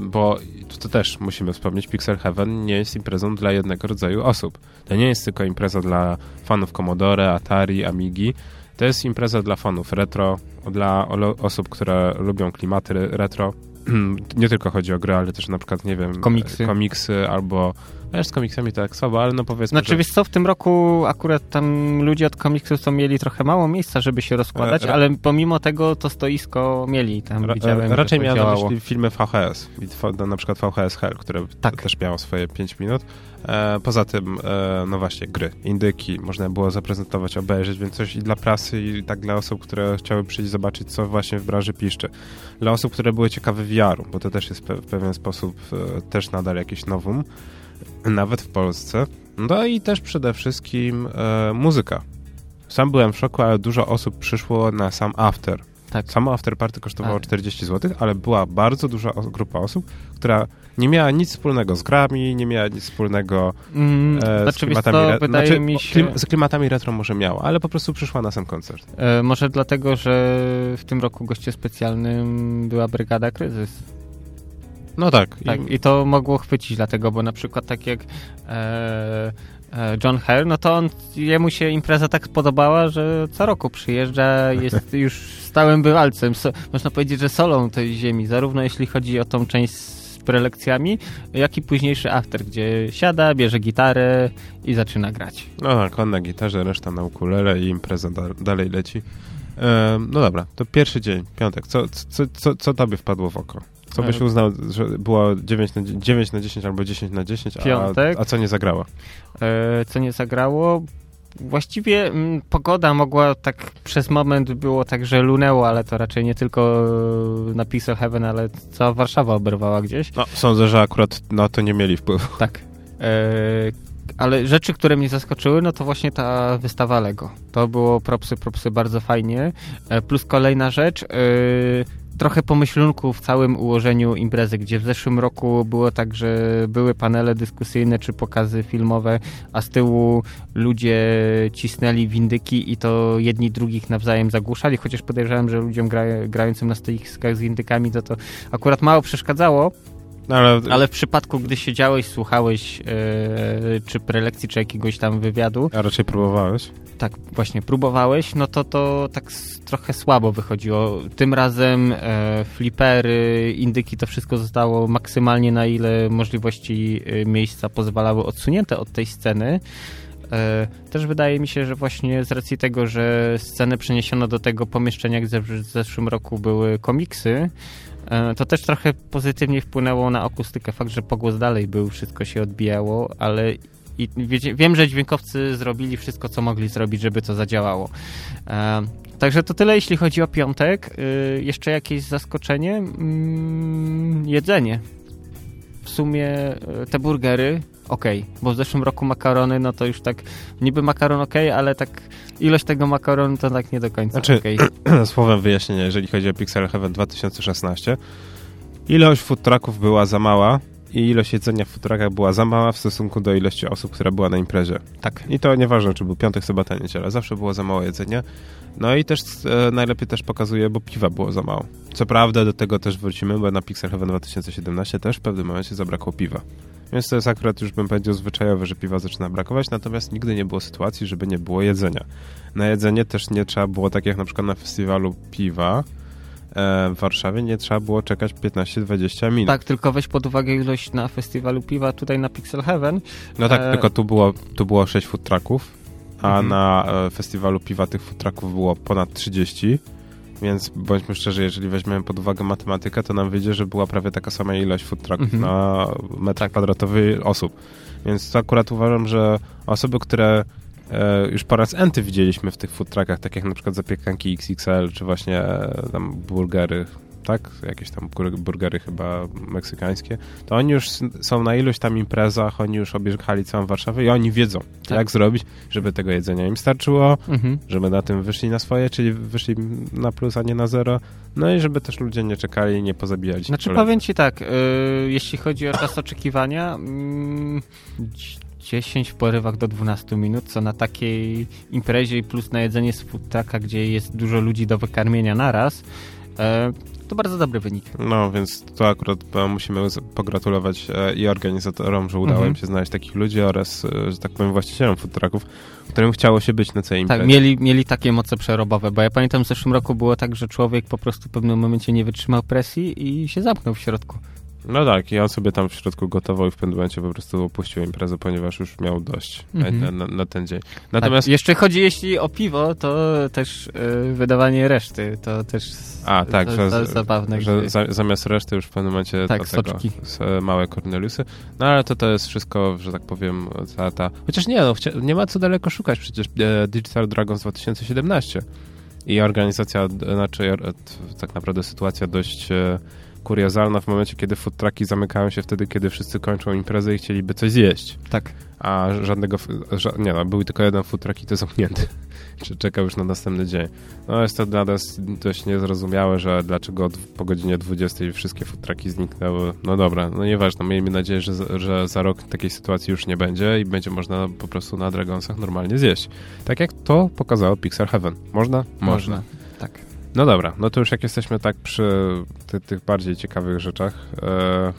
bo to też musimy wspomnieć, Pixel Heaven nie jest imprezą dla jednego rodzaju osób. To nie jest tylko impreza dla fanów Commodore, Atari, Amigi. To jest impreza dla fanów retro, dla osób, które lubią klimaty re- retro. Nie tylko chodzi o gry, ale też na przykład, nie wiem, Komiksy. komiksy albo... Wiesz, z komiksami tak słabo, ale no powiedzmy, Znaczy, że... wiesz co, w tym roku akurat tam ludzie od komiksów są mieli trochę mało miejsca, żeby się rozkładać, ra- ale pomimo tego to stoisko mieli tam, Ra- widziałem, raczej to miałem na myśli filmy VHS, tw- na przykład VHS Hell, które Tak. też miało swoje 5 minut. E, poza tym, e, no właśnie, gry, indyki, można było zaprezentować, obejrzeć, więc coś i dla prasy, i tak dla osób, które chciały przyjść zobaczyć, co właśnie w branży piszczy. Dla osób, które były ciekawe VR-u, bo to też jest pe- w pewien sposób e, też nadal jakieś nowum, nawet w Polsce. No i też przede wszystkim e, muzyka. Sam byłem w szoku, ale dużo osób przyszło na sam after. Tak. Samo after party kosztowało Tak. 40 zł, ale była bardzo duża grupa osób, która nie miała nic wspólnego z grami, nie miała nic wspólnego Mm, e, z znaczy, klimatami retro. Znaczy, mi o, się... klim- z klimatami retro może miała, ale po prostu przyszła na sam koncert. E, może dlatego, że w tym roku gościem specjalnym była Brygada Kryzys. No tak. Tak, I, i to mogło chwycić dlatego, bo na przykład tak jak e, e, John Hare, no to on, jemu się impreza tak spodobała, że co roku przyjeżdża, jest już stałym bywalcem. So, można powiedzieć, że solą tej ziemi, zarówno jeśli chodzi o tą część z prelekcjami, jak i późniejszy after, gdzie siada, bierze gitarę i zaczyna grać. no tak, on na gitarze, reszta na ukulele i impreza da, dalej leci. E, no dobra, to pierwszy dzień, piątek. Co, co, co, co tobie wpadło w oko? Co byś E, uznał, że było 9 na, 9 na 10 albo 10 na 10, a, Piątek. a co nie zagrało? E, co nie zagrało? Właściwie m, pogoda mogła tak przez moment było tak, że lunęło, ale to raczej nie tylko e, na Pixel Heaven, ale cała Warszawa oberwała gdzieś. No, sądzę, że akurat na to nie mieli wpływu. Tak. E, ale rzeczy, które mnie zaskoczyły, no to właśnie ta wystawa Lego. To było propsy, propsy bardzo fajnie. E, plus kolejna rzecz, e, trochę pomyślunku w całym ułożeniu imprezy, gdzie w zeszłym roku było tak, że były panele dyskusyjne czy pokazy filmowe, a z tyłu ludzie cisnęli windyki i to jedni drugich nawzajem zagłuszali, chociaż podejrzewam, że ludziom gra, grającym na stoiskach z windykami to to akurat mało przeszkadzało, No, ale, ale w przypadku, gdy siedziałeś, słuchałeś e, czy prelekcji, czy jakiegoś tam wywiadu, a raczej próbowałeś? tak właśnie próbowałeś, no to to tak trochę słabo wychodziło. Tym razem e, flipery, indyki, to wszystko zostało maksymalnie na ile możliwości e, miejsca pozwalały odsunięte od tej sceny. E, Też wydaje mi się, że właśnie z racji tego, że scenę przeniesiono do tego pomieszczenia, gdzie w zeszłym roku były komiksy, to też trochę pozytywnie wpłynęło na akustykę. Fakt, że pogłos dalej był, wszystko się odbijało, ale i wiem, że dźwiękowcy zrobili wszystko, co mogli zrobić, żeby to zadziałało. E, Także to tyle, jeśli chodzi o piątek. Y, Jeszcze jakieś zaskoczenie? Mm, Jedzenie. W sumie y, te burgery, okej, bo w zeszłym roku makarony, no to już tak, niby makaron okej, ale tak ilość tego makaronu to tak nie do końca Znaczy- okej. Słowem wyjaśnienia, jeżeli chodzi o Pixel Heaven 2016, ilość food trucków była za mała i ilość jedzenia w food truckach była za mała w stosunku do ilości osób, która była na imprezie. Tak. I to nieważne, czy był piątek, sobota, niedziela, zawsze było za mało jedzenia. No i też e, najlepiej też pokazuje, bo piwa było za mało. Co prawda do tego też wrócimy, bo na Pixel Heaven 2017 też w pewnym momencie zabrakło piwa. Więc to jest akurat już bym powiedział zwyczajowe, że piwa zaczyna brakować, natomiast nigdy nie było sytuacji, żeby nie było jedzenia. Na jedzenie też nie trzeba było, tak jak na przykład na festiwalu piwa e, w Warszawie, nie trzeba było czekać 15-20 minut. Tak, tylko weź pod uwagę ilość na festiwalu piwa tutaj na Pixel Heaven. No tak, E, tylko tu było, tu było 6 food trucków, a Mhm. na e, festiwalu piwa tych food trucków było ponad 30, więc bądźmy szczerzy, jeżeli weźmiemy pod uwagę matematykę, to nam wyjdzie, że była prawie taka sama ilość food trucków Mhm. na metr kwadratowy osób. Więc to akurat uważam, że osoby, które e, już po raz enty widzieliśmy w tych food truckach, tak jak na przykład zapiekanki XXL, czy właśnie e, tam burgery, tak? Jakieś tam bur- burgery chyba meksykańskie, to oni już są na iluś tam imprezach, oni już objechali całą Warszawę i oni wiedzą, Tak. jak zrobić, żeby tego jedzenia im starczyło, Mhm. żeby na tym wyszli na swoje, czyli wyszli na plus, a nie na zero, no i żeby też ludzie nie czekali i nie pozabijali się Znaczy kolejnych. powiem ci tak, y, jeśli chodzi o czas oczekiwania, mm, dz- 10 w porywach do 12 minut, co na takiej imprezie plus na jedzenie z trucka, gdzie jest dużo ludzi do wykarmienia naraz, e, to bardzo dobry wynik. No, więc to akurat musimy pogratulować e, i organizatorom, że udało Mhm. im się znaleźć takich ludzi oraz, e, że tak powiem, właścicielom food trucków, którym chciało się być na całej imprezie. Tak, mieli, mieli takie moce przerobowe, bo ja pamiętam w zeszłym roku było tak, że człowiek po prostu w pewnym momencie nie wytrzymał presji i się zamknął w środku. No tak, i on sobie tam w środku gotował i w pewnym momencie po prostu opuścił imprezę, ponieważ już miał dość Mhm. na, na, na ten dzień. Natomiast Natomiast... tak, jeszcze chodzi jeśli o piwo, to też y, wydawanie reszty, to też A, tak, to, że, to zabawne. że gdy- za, zamiast reszty już w pewnym momencie Tak, tego, małe Corneliusy. No ale to to jest wszystko, że tak powiem, cała ta... Chociaż nie, no, nie ma co daleko szukać, przecież e, Digital Dragons 2017 i organizacja, znaczy e, tak naprawdę sytuacja dość e, kuriozalna w momencie, kiedy food trucki zamykają się wtedy, kiedy wszyscy kończą imprezę i chcieliby coś zjeść. Tak. A żadnego, ża nie no, był tylko jeden food truck i to zamknięty. Czy czekał już na następny dzień. No jest to dla nas dość niezrozumiałe, że dlaczego po godzinie 20 wszystkie food trucki zniknęły. No dobra, no nieważne, miejmy nadzieję, że, za- że za rok takiej sytuacji już nie będzie i będzie można po prostu na Dragonsach normalnie zjeść. Tak jak to pokazało Pixel Heaven. Można? Można. Tak. No dobra, no to już jak jesteśmy tak przy ty, tych bardziej ciekawych rzeczach, e,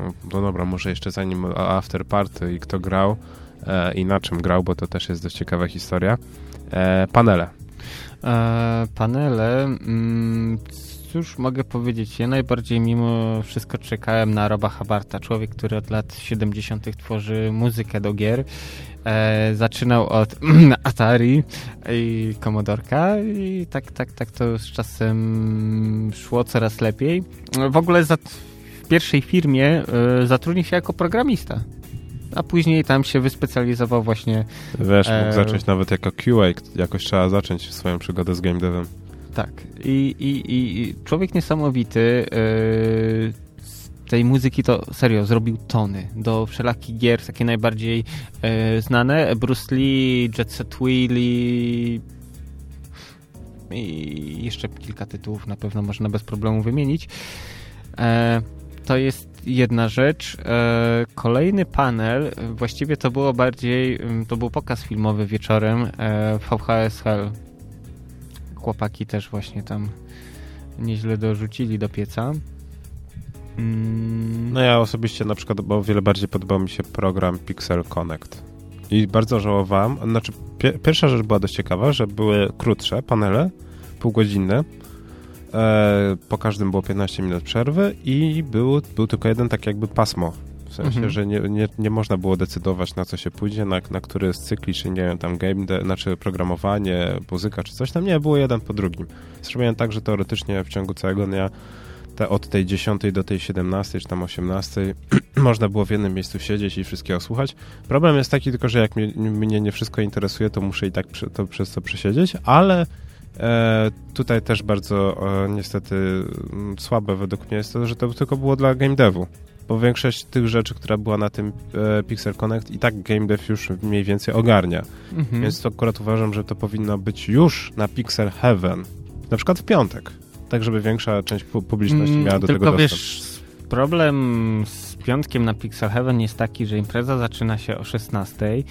no, no dobra, może jeszcze zanim after party i kto grał e, i na czym grał, bo to też jest dość ciekawa historia. E, panele. E, panele, mm, cóż mogę powiedzieć, ja najbardziej mimo wszystko czekałem na Roba Habarta, człowiek, który od lat 70. tworzy muzykę do gier. E, zaczynał od Atari i Commodorka i tak, tak, tak to z czasem szło coraz lepiej. W ogóle za, w pierwszej firmie e, zatrudnił się jako programista. a później tam się wyspecjalizował właśnie. Wiesz, mógł e... zacząć nawet jako QA, jakoś trzeba zacząć swoją przygodę z game devem. Tak. I, i, i człowiek niesamowity yy, z tej muzyki to serio zrobił tony do wszelakich gier, takie najbardziej yy, znane. Bruce Lee, Jet Set Willy i jeszcze kilka tytułów na pewno można bez problemu wymienić. E, to jest jedna rzecz. E, kolejny panel, właściwie to było bardziej, mm, to był pokaz filmowy wieczorem e, w VHS Hell. Chłopaki też właśnie tam nieźle dorzucili do pieca. Mm. No ja osobiście na przykład, bo o wiele bardziej podobał mi się program Pixel Connect. I bardzo żałowałem, znaczy pierwsza rzecz była dość ciekawa, że były krótsze panele, półgodzinne, E, po każdym było 15 minut przerwy i był, był tylko jeden tak jakby pasmo. W sensie, mhm. że nie, nie, nie można było decydować na co się pójdzie, na, na który z cykli, czy nie wiem, tam game, de, znaczy programowanie, muzyka, czy coś tam. Nie, było jeden po drugim. Zrobiłem tak, że teoretycznie w ciągu całego dnia te, od tej 10 do tej 17, czy tam 18 można było w jednym miejscu siedzieć i wszystkiego słuchać. Problem jest taki tylko, że jak mnie, mnie nie wszystko interesuje, to muszę i tak przy, to przez to przesiedzieć, ale E, tutaj też bardzo e, niestety mm, słabe według mnie jest to, że to tylko było dla game devu. Bo większość tych rzeczy, która była na tym e, Pixel Connect i tak game dev już mniej więcej ogarnia. Mhm. Więc to akurat uważam, że to powinno być już na Pixel Heaven. Na przykład w piątek. Tak, żeby większa część publiczności miała do mm, tego dostęp. Wiesz, problem z piątkiem na Pixel Heaven jest taki, że impreza zaczyna się o 16 Yy,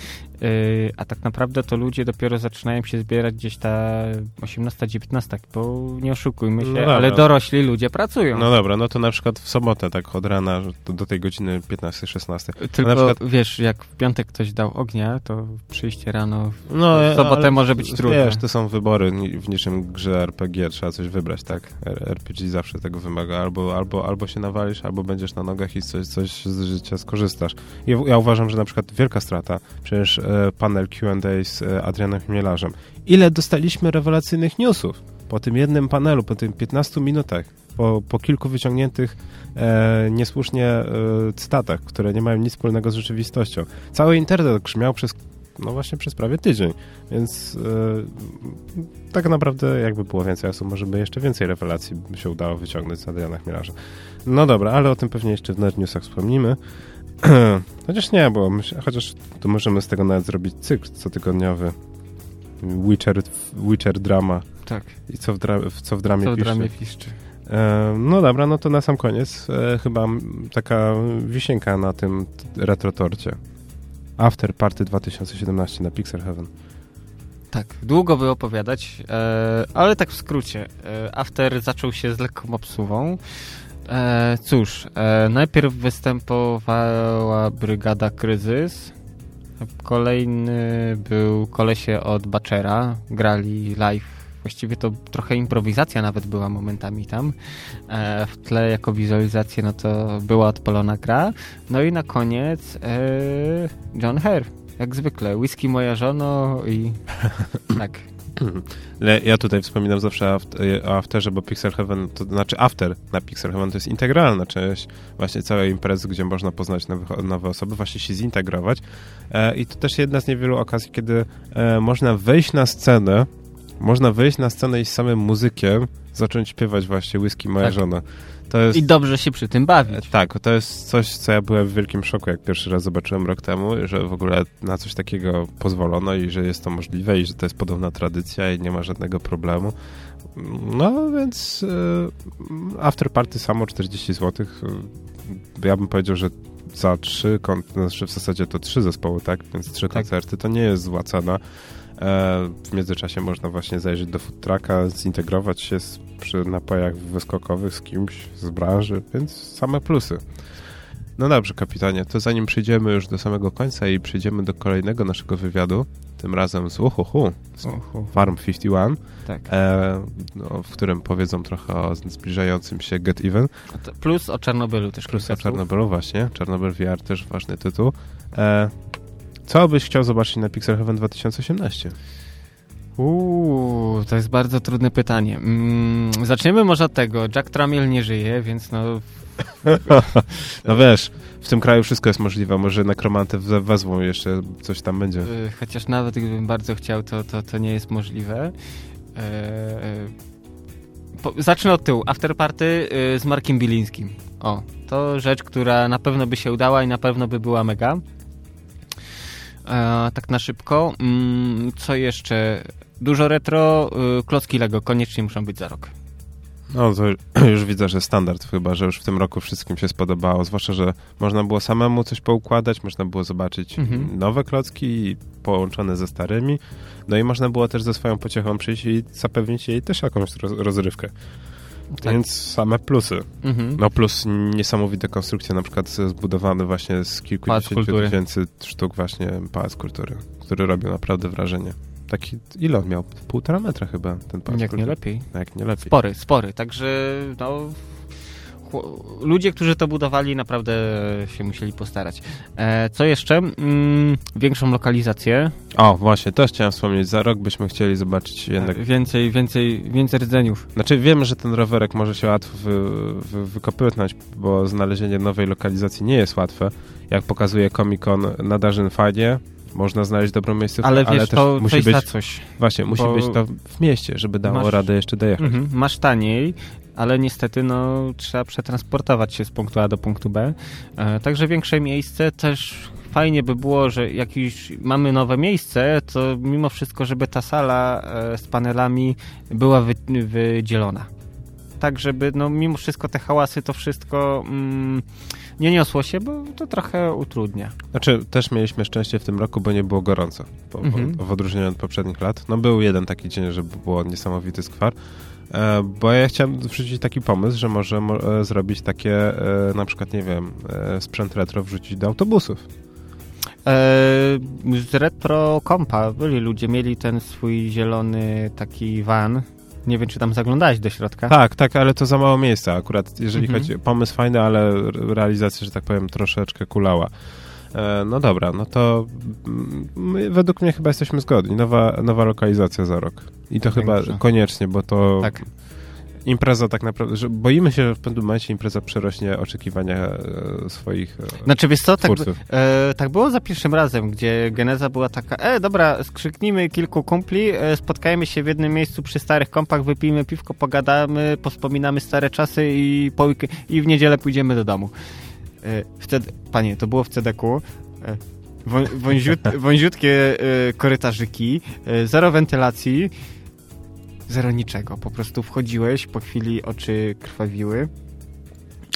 a tak naprawdę to ludzie dopiero zaczynają się zbierać gdzieś ta 18-19, bo nie oszukujmy się, no ale dorośli ludzie pracują. No dobra, no to na przykład w sobotę tak od rana do, do tej godziny 15-16. Tylko przykład... wiesz, jak w piątek ktoś dał ognia, to przyjście rano w, no, w sobotę może być trudne. Wiesz, to są wybory w niczym grze RPG, trzeba coś wybrać, tak? RPG zawsze tego wymaga, albo, albo, albo się nawalisz, albo będziesz na nogach i coś, coś z życia skorzystasz. Ja, ja uważam, że na przykład wielka strata, przecież e, panel Q&A z e, Adrianem Chmielarzem. Ile dostaliśmy rewelacyjnych newsów po tym jednym panelu, po tym 15 minutach, po, po kilku wyciągniętych e, niesłusznie e, cytatach, które nie mają nic wspólnego z rzeczywistością. Cały internet grzmiał przez no właśnie przez prawie tydzień, więc e, tak naprawdę jakby było więcej osób, może by jeszcze więcej rewelacji by się udało wyciągnąć z Adriana Chmielarza. No dobra, ale o tym pewnie jeszcze w Newsach wspomnimy. Chociaż nie, bo myślę, chociaż to możemy z tego nawet zrobić cykl cotygodniowy. Witcher, Witcher drama. Tak. I co w, dra co w dramie co w dramie piszczy. E, no dobra, no to na sam koniec e, chyba taka wisienka na tym retrotorcie. After Party 2017 na Pixel Heaven. Tak, długo by opowiadać, e, ale tak w skrócie. E, After zaczął się z lekką obsuwą. E, cóż, e, najpierw występowała Brygada Kryzys. Kolejny był kolesie od Baczera. Grali live. Właściwie to trochę improwizacja nawet była momentami tam. E, w tle jako wizualizację no to była odpalona gra. No i na koniec e, John Hare. Jak zwykle. Whisky moja żono i tak. Ja tutaj wspominam zawsze o Afterze, bo Pixel Heaven, to znaczy After na Pixel Heaven to jest integralna część właśnie całej imprezy, gdzie można poznać nowe, nowe osoby, właśnie się zintegrować. E, I to też jedna z niewielu okazji, kiedy e, można wejść na scenę, można wejść na scenę i z samym muzykiem zacząć śpiewać właśnie Whisky Moja tak. Żona. Jest, I dobrze się przy tym bawić. Tak, to jest coś, co ja byłem w wielkim szoku, jak pierwszy raz zobaczyłem rok temu, że w ogóle na coś takiego pozwolono i że jest to możliwe i że to jest podobna tradycja i nie ma żadnego problemu. No więc e, after party samo 40 zł. Ja bym powiedział, że za trzy, znaczy w zasadzie to trzy zespoły, tak? Więc trzy tak. koncerty to nie jest zła cena. E, w międzyczasie można właśnie zajrzeć do food trucka, zintegrować się z, przy napojach wyskokowych z kimś z branży, więc same plusy. No dobrze, kapitanie, to zanim przejdziemy już do samego końca i przejdziemy do kolejnego naszego wywiadu, tym razem z Uhuhu, z. Farm 51, tak. e, no, w którym powiedzą trochę o zbliżającym się Get Even. Plus o Czarnobylu też. Plus o Czarnobylu właśnie, Czarnobyl VR też ważny tytuł. E, co byś chciał zobaczyć na Pixel Heaven 2018? Uuu, to jest bardzo trudne pytanie. Mm, zaczniemy może od tego. Jack Tramiel nie żyje, więc no no wiesz, w tym kraju wszystko jest możliwe. Może nekromanty wezmą jeszcze, coś tam będzie. Y, chociaż nawet gdybym bardzo chciał, to, to, to nie jest możliwe. Eee, po, zacznę od tyłu. Afterparty y, z Markiem Bilińskim. O, to rzecz, która na pewno by się udała i na pewno by była mega. Eee, tak na szybko. Mm, co jeszcze? Dużo retro, y, klocki Lego koniecznie muszą być za rok. No to już widzę, że standard chyba, że już w tym roku wszystkim się spodobało, zwłaszcza, że można było samemu coś poukładać, można było zobaczyć mhm. nowe klocki połączone ze starymi, no i można było też ze swoją pociechą przyjść i zapewnić jej też jakąś rozrywkę. Tak. Więc same plusy. Mhm. No plus niesamowite konstrukcje, na przykład zbudowany właśnie z kilkudziesięciu tysięcy sztuk właśnie Pałac Kultury, który robił naprawdę wrażenie. Taki, ile on miał? Półtora metra chyba ten pas. Jak nie lepiej. Jak nie lepiej. Spory, spory. Także no, ludzie, którzy to budowali, naprawdę się musieli postarać. E, co jeszcze? Mm, większą lokalizację. O, właśnie, też chciałem wspomnieć. Za rok byśmy chcieli zobaczyć jednak... E, więcej, więcej, więcej rdzeniów. Znaczy, wiemy, że ten rowerek może się łatwo wy, wy, wykopytnąć, bo znalezienie nowej lokalizacji nie jest łatwe. Jak pokazuje Comic Con na Darzyn fajnie, można znaleźć dobrą miejsce, ale, ale wiesz, też to musi być coś. Właśnie, musi być to w mieście, żeby dało masz, radę jeszcze dojechać. Mhm, masz taniej, ale niestety no, trzeba przetransportować się z punktu A do punktu B. E, także większe miejsce też fajnie by było, że jak już mamy nowe miejsce, to mimo wszystko, żeby ta sala e, z panelami była wy, wydzielona. Tak, żeby no, mimo wszystko te hałasy, to wszystko... Mm, nie niosło się, bo to trochę utrudnia. Znaczy, też mieliśmy szczęście w tym roku, bo nie było gorąco, po, mhm. w odróżnieniu od poprzednich lat. No był jeden taki dzień, że było niesamowity skwar, bo ja chciałem wrzucić taki pomysł, że może e, zrobić takie, e, na przykład, nie wiem, e, sprzęt retro wrzucić do autobusów. E, z retro kompa byli ludzie, mieli ten swój zielony taki van, nie wiem, czy tam zaglądałeś do środka. Tak, tak, ale to za mało miejsca akurat, jeżeli mhm. chodzi... Pomysł fajny, ale realizacja, że tak powiem, troszeczkę kulała. E, no dobra, no to my, według mnie chyba jesteśmy zgodni. Nowa, nowa lokalizacja za rok. I to chyba koniecznie, bo to... Tak impreza tak naprawdę, że boimy się, że w pewnym momencie impreza przerośnie oczekiwania e, swoich e, Znaczy wiesz co, tak, e, tak było za pierwszym razem, gdzie geneza była taka, e dobra, skrzyknijmy kilku kumpli, e, spotkajmy się w jednym miejscu przy starych kompach, wypijmy piwko, pogadamy, pospominamy stare czasy i, po i w niedzielę pójdziemy do domu. E, wtedy, panie, to było w CDK-u. E, wąziut, wąziutkie e, korytarzyki, zero wentylacji, zero niczego. Po prostu wchodziłeś, po chwili oczy krwawiły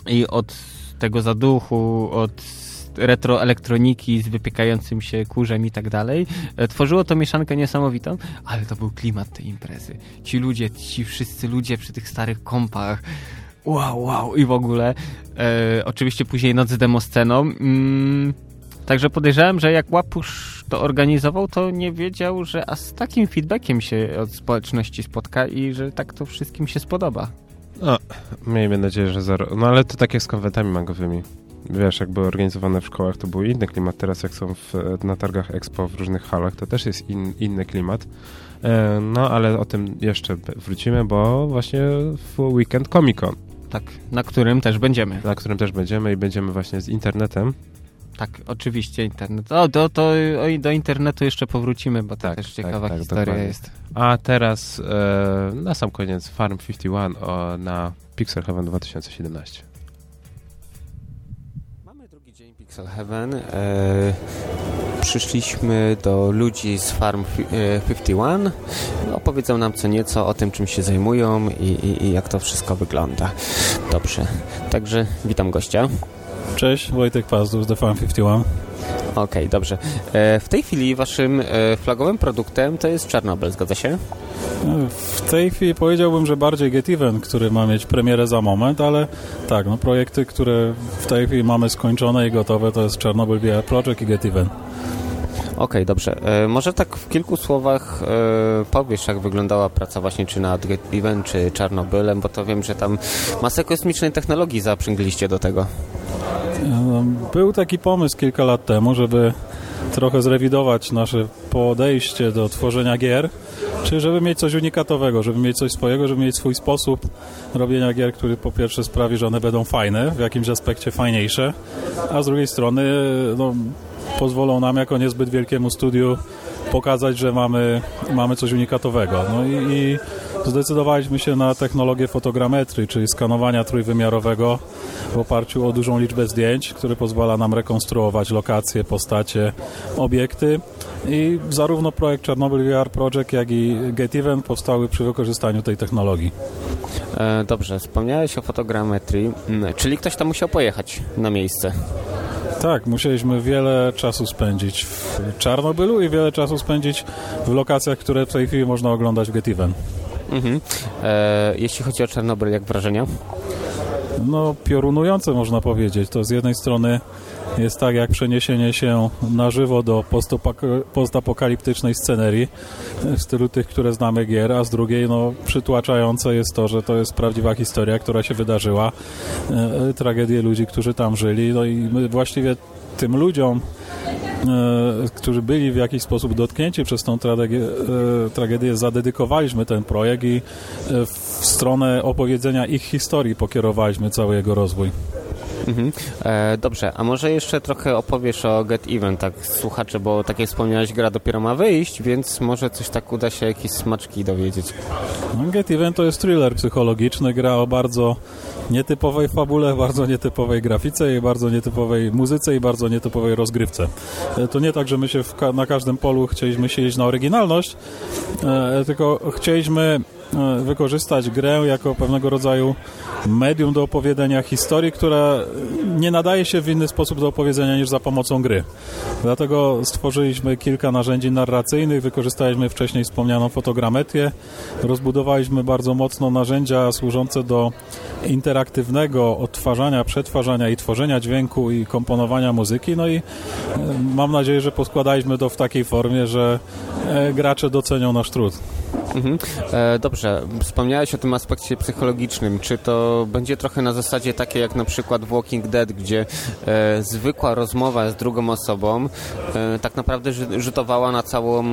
i od tego zaduchu, od retroelektroniki z wypiekającym się kurzem i tak dalej. E, tworzyło to mieszankę niesamowitą, ale to był klimat tej imprezy. Ci ludzie, ci wszyscy ludzie przy tych starych kompach, wow, wow i w ogóle. E, oczywiście później noc z demosceną. Mm, Także podejrzewam, że jak Łapusz to organizował, to nie wiedział, że a z takim feedbackiem się od społeczności spotka i że tak to wszystkim się spodoba. No, miejmy nadzieję, że zero. No ale to tak jak z konwentami mangowymi. Wiesz, jak były organizowane w szkołach, to był inny klimat. Teraz jak są w, na targach Expo w różnych halach, to też jest in, inny klimat. E, no, ale o tym jeszcze wrócimy, bo właśnie w weekend Comic Con. Tak, na którym też będziemy. Na którym też będziemy i będziemy właśnie z internetem. Tak, oczywiście internet. O, do, to, o, do internetu jeszcze powrócimy, bo to tak, też ciekawa tak, tak, historia dokładnie. jest. A teraz e, na sam koniec Farm 51 o, na Pixel Heaven 2017. Pixel Heaven. E, przyszliśmy do ludzi z Farm 51. E, Opowiedzą nam co nieco o tym, czym się zajmują i, i, i jak to wszystko wygląda. Dobrze, także witam gościa. Cześć, Wojtek Pazdów z The Farm 51. Okej, okay, dobrze. E, w tej chwili waszym e, flagowym produktem to jest Czarnobyl, zgadza się? W tej chwili powiedziałbym, że bardziej Get Even, który ma mieć premierę za moment, ale tak, no projekty, które w tej chwili mamy skończone i gotowe, to jest Czarnobyl VR Project i Get Even. Okay, dobrze. E, może tak w kilku słowach e, powiesz, jak wyglądała praca właśnie czy nad Even, czy Czarnobylem, bo to wiem, że tam masę kosmicznej technologii zaprzęgliście do tego. Był taki pomysł kilka lat temu, żeby trochę zrewidować nasze podejście do tworzenia gier, czyli żeby mieć coś unikatowego, żeby mieć coś swojego, żeby mieć swój sposób robienia gier, który po pierwsze sprawi, że one będą fajne, w jakimś aspekcie fajniejsze, a z drugiej strony no, pozwolą nam jako niezbyt wielkiemu studiu pokazać, że mamy, mamy coś unikatowego. No i, i zdecydowaliśmy się na technologię fotogrametrii, czyli skanowania trójwymiarowego w oparciu o dużą liczbę zdjęć, które pozwala nam rekonstruować lokacje, postacie, obiekty. I zarówno projekt Chernobyl VR Project, jak i Get Event powstały przy wykorzystaniu tej technologii. E, dobrze, wspomniałeś o fotogrametrii, mm, czyli ktoś tam musiał pojechać na miejsce. Tak, musieliśmy wiele czasu spędzić w Czarnobylu i wiele czasu spędzić w lokacjach, które w tej chwili można oglądać w Get Event. Mhm. E, jeśli chodzi o Czarnobyl, jak wrażenia? No, piorunujące można powiedzieć. To z jednej strony jest tak jak przeniesienie się na żywo do postapokaliptycznej scenerii w stylu tych, które znamy gier, a z drugiej no, przytłaczające jest to, że to jest prawdziwa historia, która się wydarzyła, e, tragedie ludzi, którzy tam żyli, no i właściwie tym ludziom E, którzy byli w jakiś sposób dotknięci przez tą tragedię, e, tragedię zadedykowaliśmy ten projekt i w stronę opowiedzenia ich historii pokierowaliśmy cały jego rozwój. Mhm. E, dobrze, a może jeszcze trochę opowiesz o Get Event, tak słuchacze, bo tak jak wspomniałeś, gra dopiero ma wyjść, więc może coś tak uda się jakieś smaczki dowiedzieć. No, Get Event to jest thriller psychologiczny, gra o bardzo nietypowej fabule, bardzo nietypowej grafice i bardzo nietypowej muzyce i bardzo nietypowej rozgrywce. E, to nie tak, że my się ka na każdym polu chcieliśmy siedzieć na oryginalność, e, tylko chcieliśmy wykorzystać grę jako pewnego rodzaju medium do opowiedzenia historii, która nie nadaje się w inny sposób do opowiedzenia niż za pomocą gry. Dlatego stworzyliśmy kilka narzędzi narracyjnych, wykorzystaliśmy wcześniej wspomnianą fotogrametrię, rozbudowaliśmy bardzo mocno narzędzia służące do interaktywnego odtwarzania, przetwarzania i tworzenia dźwięku i komponowania muzyki. No i e, mam nadzieję, że poskładaliśmy to w takiej formie, że e, gracze docenią nasz trud. Mhm. E, dobrze, wspomniałeś o tym aspekcie psychologicznym. Czy to będzie trochę na zasadzie takie jak na przykład w Walking Dead, gdzie e, zwykła rozmowa z drugą osobą e, tak naprawdę rzutowała na całą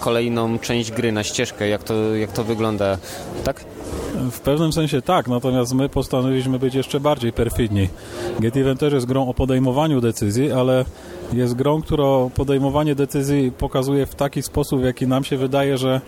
kolejną część gry, na ścieżkę, jak to, jak to wygląda, tak? W pewnym sensie tak, natomiast my postanowiliśmy być jeszcze bardziej perfidni. Get Event też jest grą o podejmowaniu decyzji, ale jest grą, która podejmowanie decyzji pokazuje w taki sposób, w jaki nam się wydaje, że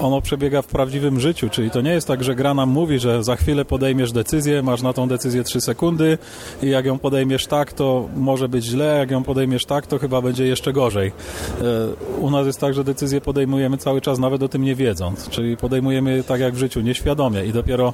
ono przebiega w prawdziwym życiu. Czyli to nie jest tak, że gra nam mówi, że za chwilę podejmiesz decyzję, masz na tą decyzję 3 sekundy i jak ją podejmiesz tak, to może być źle, jak ją podejmiesz tak, to chyba będzie jeszcze gorzej. E, u nas jest tak, że decyzje podejmujemy cały czas, nawet o tym nie wiedząc. Czyli podejmujemy tak jak w życiu, nieświadomie i dopiero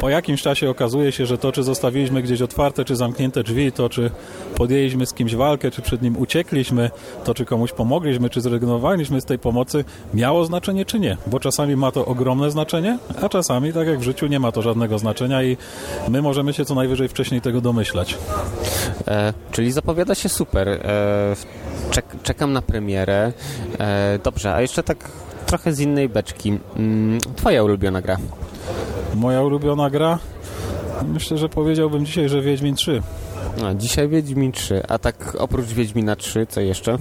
po jakimś czasie okazuje się, że to, czy zostawiliśmy gdzieś otwarte, czy zamknięte drzwi, to, czy podjęliśmy z kimś walkę, czy przed nim nim uciekliśmy, to czy komuś pomogliśmy, czy zrezygnowaliśmy z tej pomocy, miało znaczenie czy nie. Bo czasami ma to ogromne znaczenie, a czasami, tak jak w życiu, nie ma to żadnego znaczenia i my możemy się co najwyżej wcześniej tego domyślać. E, czyli zapowiada się super. E, czek czekam na premierę. E, dobrze, a jeszcze tak trochę z innej beczki. Mm, twoja ulubiona gra? Moja ulubiona gra? Myślę, że powiedziałbym dzisiaj, że Wiedźmin 3. A, dzisiaj Wiedźmin 3, a tak oprócz Wiedźmina 3, co jeszcze?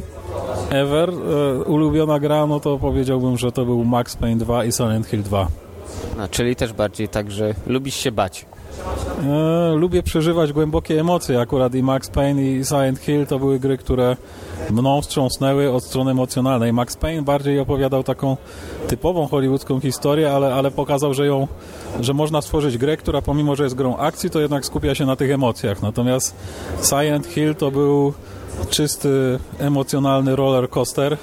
Ever, e, ulubiona gra, no to powiedziałbym, że to był Max Payne 2 i Silent Hill 2. A, czyli też bardziej tak, że lubisz się bać. E, lubię przeżywać głębokie emocje. Akurat i Max Payne i Silent Hill to były gry, które mną wstrząsnęły od strony emocjonalnej. Max Payne bardziej opowiadał taką typową hollywoodzką historię, ale, ale pokazał, że ją, że można stworzyć grę, która pomimo, że jest grą akcji, to jednak skupia się na tych emocjach. Natomiast Silent Hill to był czysty, emocjonalny roller coaster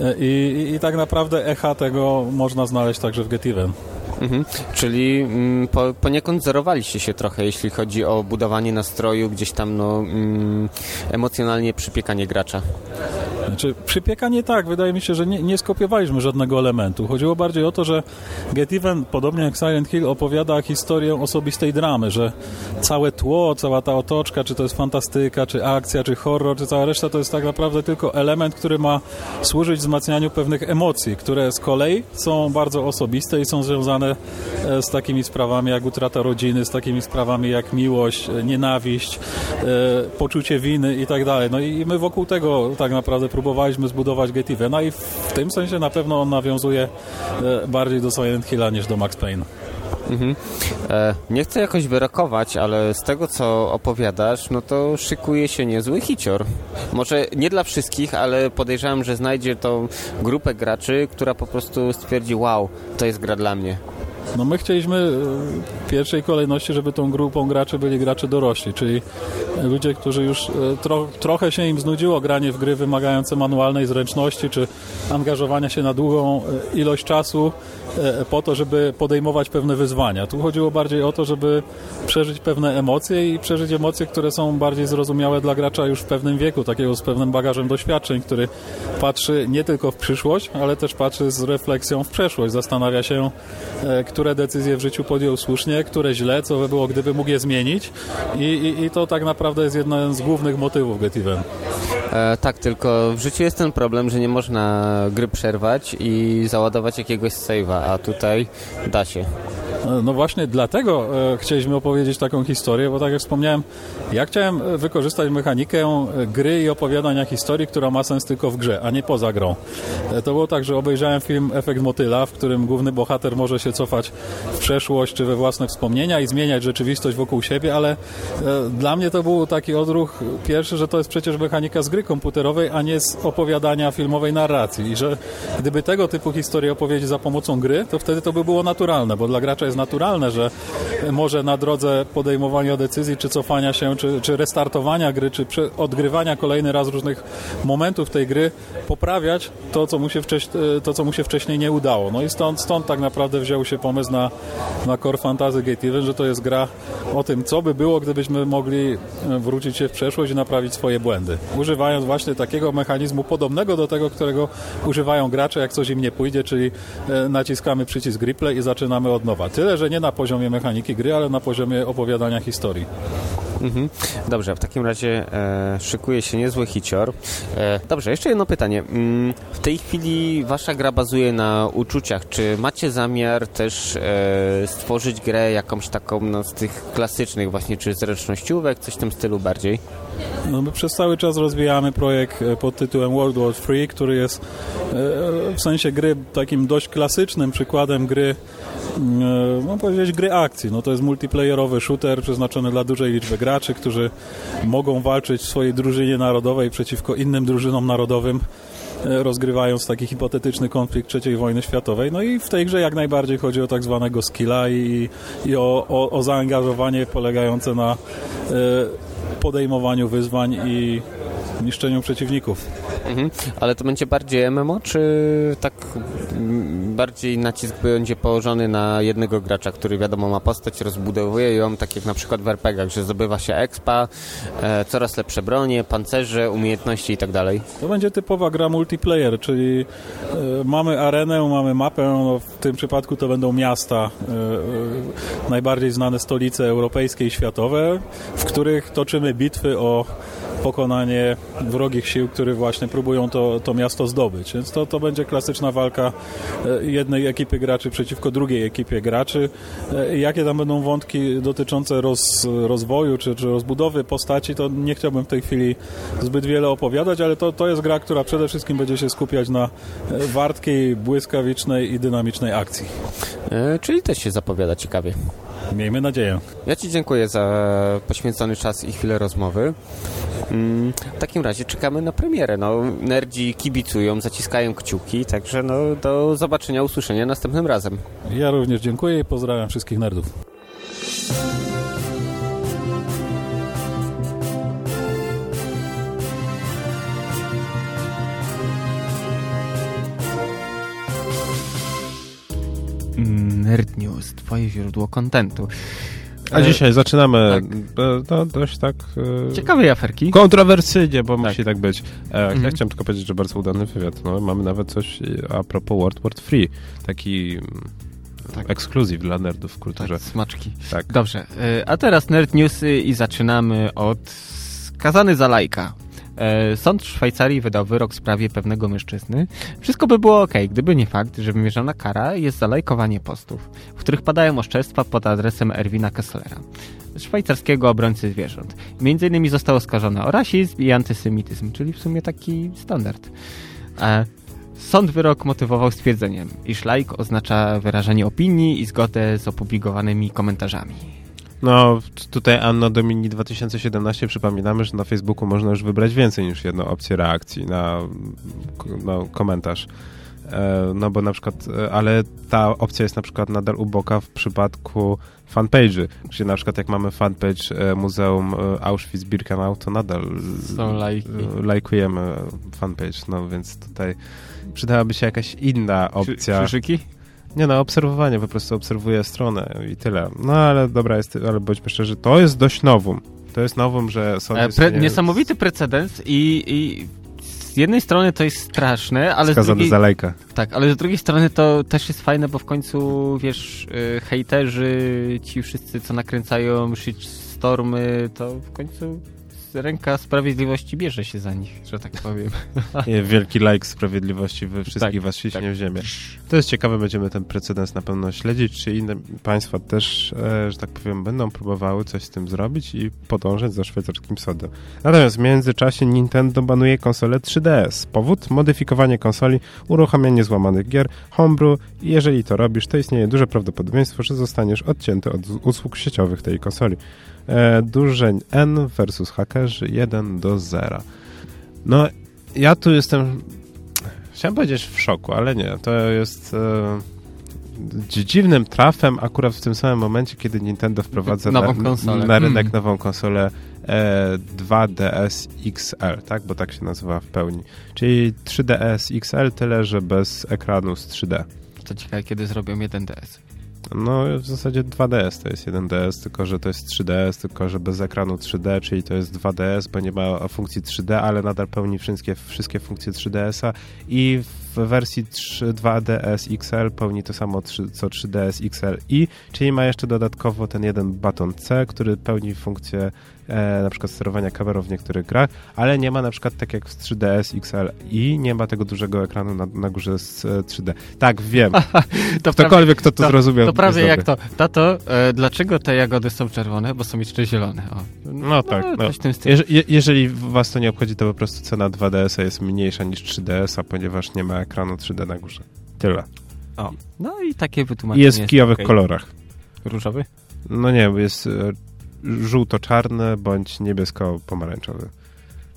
e, i, i, i tak naprawdę echa tego można znaleźć także w Get Even. Mhm. Czyli mm, po, poniekąd zerowaliście się trochę, jeśli chodzi o budowanie nastroju, gdzieś tam no, mm, emocjonalnie przypiekanie gracza. Znaczy, przypiekanie tak, wydaje mi się, że nie, nie skopiowaliśmy żadnego elementu. Chodziło bardziej o to, że Get Even, podobnie jak Silent Hill, opowiada historię osobistej dramy, że całe tło, cała ta otoczka, czy to jest fantastyka, czy akcja, czy horror, czy cała reszta, to jest tak naprawdę tylko element, który ma służyć wzmacnianiu pewnych emocji, które z kolei są bardzo osobiste i są związane e, z takimi sprawami jak utrata rodziny, z takimi sprawami jak miłość, e, nienawiść, e, poczucie winy i tak dalej. No i my wokół tego tak naprawdę próbowaliśmy zbudować Get Evena i w tym sensie na pewno on nawiązuje bardziej do Silent Hilla niż do Max Payne. Mhm. E, nie chcę jakoś wyrokować, ale z tego co opowiadasz, no to szykuje się niezły hicior. Może nie dla wszystkich, ale podejrzewam, że znajdzie tą grupę graczy, która po prostu stwierdzi, wow, to jest gra dla mnie. No my chcieliśmy e, w pierwszej kolejności, żeby tą grupą graczy byli gracze dorośli, czyli ludzie, którzy już e, tro, trochę się im znudziło granie w gry wymagające manualnej zręczności, czy angażowania się na długą e, ilość czasu po to, żeby podejmować pewne wyzwania. Tu chodziło bardziej o to, żeby przeżyć pewne emocje i przeżyć emocje, które są bardziej zrozumiałe dla gracza już w pewnym wieku, takiego z pewnym bagażem doświadczeń, który patrzy nie tylko w przyszłość, ale też patrzy z refleksją w przeszłość, zastanawia się, które decyzje w życiu podjął słusznie, które źle, co by było, gdyby mógł je zmienić i, i, i to tak naprawdę jest jeden z głównych motywów Get Even. E, tak, tylko w życiu jest ten problem, że nie można gry przerwać i załadować jakiegoś save'a, a tutaj da się. No właśnie dlatego e, chcieliśmy opowiedzieć taką historię, bo tak jak wspomniałem, ja chciałem e, wykorzystać mechanikę e, gry i opowiadania historii, która ma sens tylko w grze, a nie poza grą. To było tak, że obejrzałem film Efekt Motyla, w którym główny bohater może się cofać w przeszłość czy we własne wspomnienia i zmieniać rzeczywistość wokół siebie, ale dla mnie to był taki odruch pierwszy, że to jest przecież mechanika z gry komputerowej, a nie z opowiadania filmowej narracji i że gdyby tego typu historię opowiedzieć za pomocą gry, to wtedy to by było naturalne, bo dla gracza jest jest naturalne, że może na drodze podejmowania decyzji, czy cofania się, czy, czy restartowania gry, czy odgrywania kolejny raz różnych momentów tej gry, poprawiać to, co mu się, wcześniej, to, co mu się wcześniej nie udało. No i stąd, stąd tak naprawdę wziął się pomysł na, na Core Fantasy Gate Even, że to jest gra o tym, co by było, gdybyśmy mogli wrócić się w przeszłość i naprawić swoje błędy. Używając właśnie takiego mechanizmu podobnego do tego, którego używają gracze, jak coś im nie pójdzie, czyli e, naciskamy przycisk replay i zaczynamy od nowa. Tyle, że nie na poziomie mechaniki gry, ale na poziomie opowiadania historii. Mhm. Dobrze, w takim razie e, szykuje się niezły hicior. E, dobrze, jeszcze jedno pytanie. Mm, w tej chwili wasza gra bazuje na uczuciach. Czy macie zamiar też e, stworzyć grę jakąś taką no, z tych klasycznych właśnie, czy zręcznościówek, coś w tym stylu bardziej? No my przez cały czas rozwijamy projekt e, pod tytułem World War 3, który jest e, w sensie gry takim dość klasycznym przykładem gry e, powiedzieć gry akcji. No to jest multiplayerowy shooter przeznaczony dla dużej liczby graczy, którzy mogą walczyć w swojej drużynie narodowej przeciwko innym drużynom narodowym rozgrywając taki hipotetyczny konflikt III wojny światowej. No i w tej grze jak najbardziej chodzi o tak zwanego skilla i, i o, o, o zaangażowanie polegające na podejmowaniu wyzwań i niszczeniu przeciwników. Mhm. Ale to będzie bardziej MMO, czy tak bardziej nacisk będzie położony na jednego gracza, który wiadomo ma postać, rozbudowuje ją, tak jak na przykład w RPGach, że zdobywa się expa, e, coraz lepsze bronie, pancerze, umiejętności i tak dalej? To będzie typowa gra multiplayer, czyli e, mamy arenę, mamy mapę, no w tym przypadku to będą miasta, e, e najbardziej znane stolice europejskie i światowe, w których toczymy bitwy o pokonanie wrogich sił, które właśnie próbują to, to miasto zdobyć. Więc to, to będzie klasyczna walka e, jednej ekipy graczy przeciwko drugiej ekipie graczy. E, jakie tam będą wątki dotyczące roz, rozwoju czy, czy rozbudowy postaci, to nie chciałbym w tej chwili zbyt wiele opowiadać, ale to, to jest gra, która przede wszystkim będzie się skupiać na e, wartkiej, błyskawicznej i dynamicznej akcji. Czyli też się zapowiada ciekawie. Miejmy nadzieję. Ja Ci dziękuję za poświęcony czas i chwilę rozmowy. Mm, w takim razie czekamy na premierę. No, nerdzi kibicują, zaciskają kciuki, także no, do zobaczenia, usłyszenia następnym razem. Ja również dziękuję i pozdrawiam wszystkich nerdów. Nerd News, twoje źródło kontentu. A dzisiaj zaczynamy tak. no, dość tak... E, Ciekawej aferki. Kontrowersyjnie, bo tak. musi tak być. E, mhm. Ja chciałem tylko powiedzieć, że bardzo udany wywiad. No, mamy nawet coś a propos World War Free. Taki tak. ekskluzyw dla nerdów w kulturze. Tak, smaczki. Tak. Dobrze, e, a teraz Nerd Newsy i zaczynamy od Skazany za lajka. E, sąd Szwajcarii wydał wyrok w sprawie pewnego mężczyzny. Wszystko by było ok, gdyby nie fakt, że wymierzona kara jest za lajkowanie postów, w których padają oszczerstwa pod adresem Erwina Kesslera, szwajcarskiego obrońcy zwierząt. Między innymi został oskarżony o rasizm i antysemityzm, czyli w sumie taki standard. E, Sąd wyrok motywował stwierdzeniem, iż like oznacza wyrażanie opinii i zgodę z opublikowanymi komentarzami. No, tutaj Anno Domini 2017 przypominamy, że na Facebooku można już wybrać więcej niż jedną opcję reakcji na, na komentarz. E, no bo na przykład, e, ale ta opcja jest na przykład nadal uboka w przypadku fanpage'y, gdzie na przykład jak mamy fanpage e, Muzeum Auschwitz-Birkenau, to nadal Są lajki. lajkujemy fanpage, no więc tutaj przydałaby się jakaś inna opcja. Krzyżyki? Nie no, obserwowanie, po prostu obserwuję stronę i tyle. No ale dobra, jest, ale bądźmy szczerzy, to jest dość nowum. To jest nowum, że E, pre, nie- niesamowity precedens i, i z jednej strony to jest straszne, ale z skazany drugiej, za tak, ale z drugiej strony to też jest fajne, bo w końcu, wiesz, y, hejterzy, ci wszyscy, co nakręcają shitstormy, to w końcu ręka sprawiedliwości bierze się za nich, że tak powiem. Wielki lajk sprawiedliwości, wy wszystkich Tak, was ciśnie tak. w ziemię. To jest ciekawe, będziemy ten precedens na pewno śledzić, czy inne państwa też, e, że tak powiem, będą próbowały coś z tym zrobić i podążać za szwajcarskim sądem. Natomiast w międzyczasie Nintendo banuje konsolę 3DS. Powód? Modyfikowanie konsoli, uruchamianie złamanych gier, homebrew i jeżeli to robisz, to istnieje duże prawdopodobieństwo, że zostaniesz odcięty od usług sieciowych tej konsoli. E, dużeń N versus hakerzy 1 do 0. No, ja tu jestem Chciałem powiedzieć w szoku, ale nie. To jest e, dzi- dziwnym trafem akurat w tym samym momencie, kiedy Nintendo wprowadza na, na rynek Mm. nową konsolę e, 2DS XL, tak? Bo tak się nazywa w pełni. Czyli 3DS XL, tyle że bez ekranu z 3D. To ciekawe, kiedy zrobią 1DS. No, w zasadzie 2DS to jest 1DS, tylko że to jest 3DS, tylko że bez ekranu 3D, czyli to jest 2DS, bo nie ma funkcji 3D, ale nadal pełni wszystkie, wszystkie funkcje 3DS-a i wersji 3, 2DS XL pełni to samo 3, co 3DS XLi, czyli ma jeszcze dodatkowo ten jeden baton C, który pełni funkcję e, na przykład sterowania kamerą w niektórych grach, ale nie ma na przykład tak jak w 3DS XLi, nie ma tego dużego ekranu na, na górze z e, 3D. Tak, wiem. To Ktokolwiek, kto to, to- zrozumiał. To prawie jak to. Tato, e, dlaczego te jagody są czerwone? Bo są jeszcze zielone. O. No tak, no. W. Jeże, je, jeżeli was to nie obchodzi, to po prostu cena 2DS-a jest mniejsza niż 3DS-a, ponieważ nie ma ekranu 3D na górze. Tyle. O. No i takie I wytłumaczenie. jest w kijowych okej. kolorach. Różowy? No nie, jest e, żółto-czarny bądź niebiesko-pomarańczowy.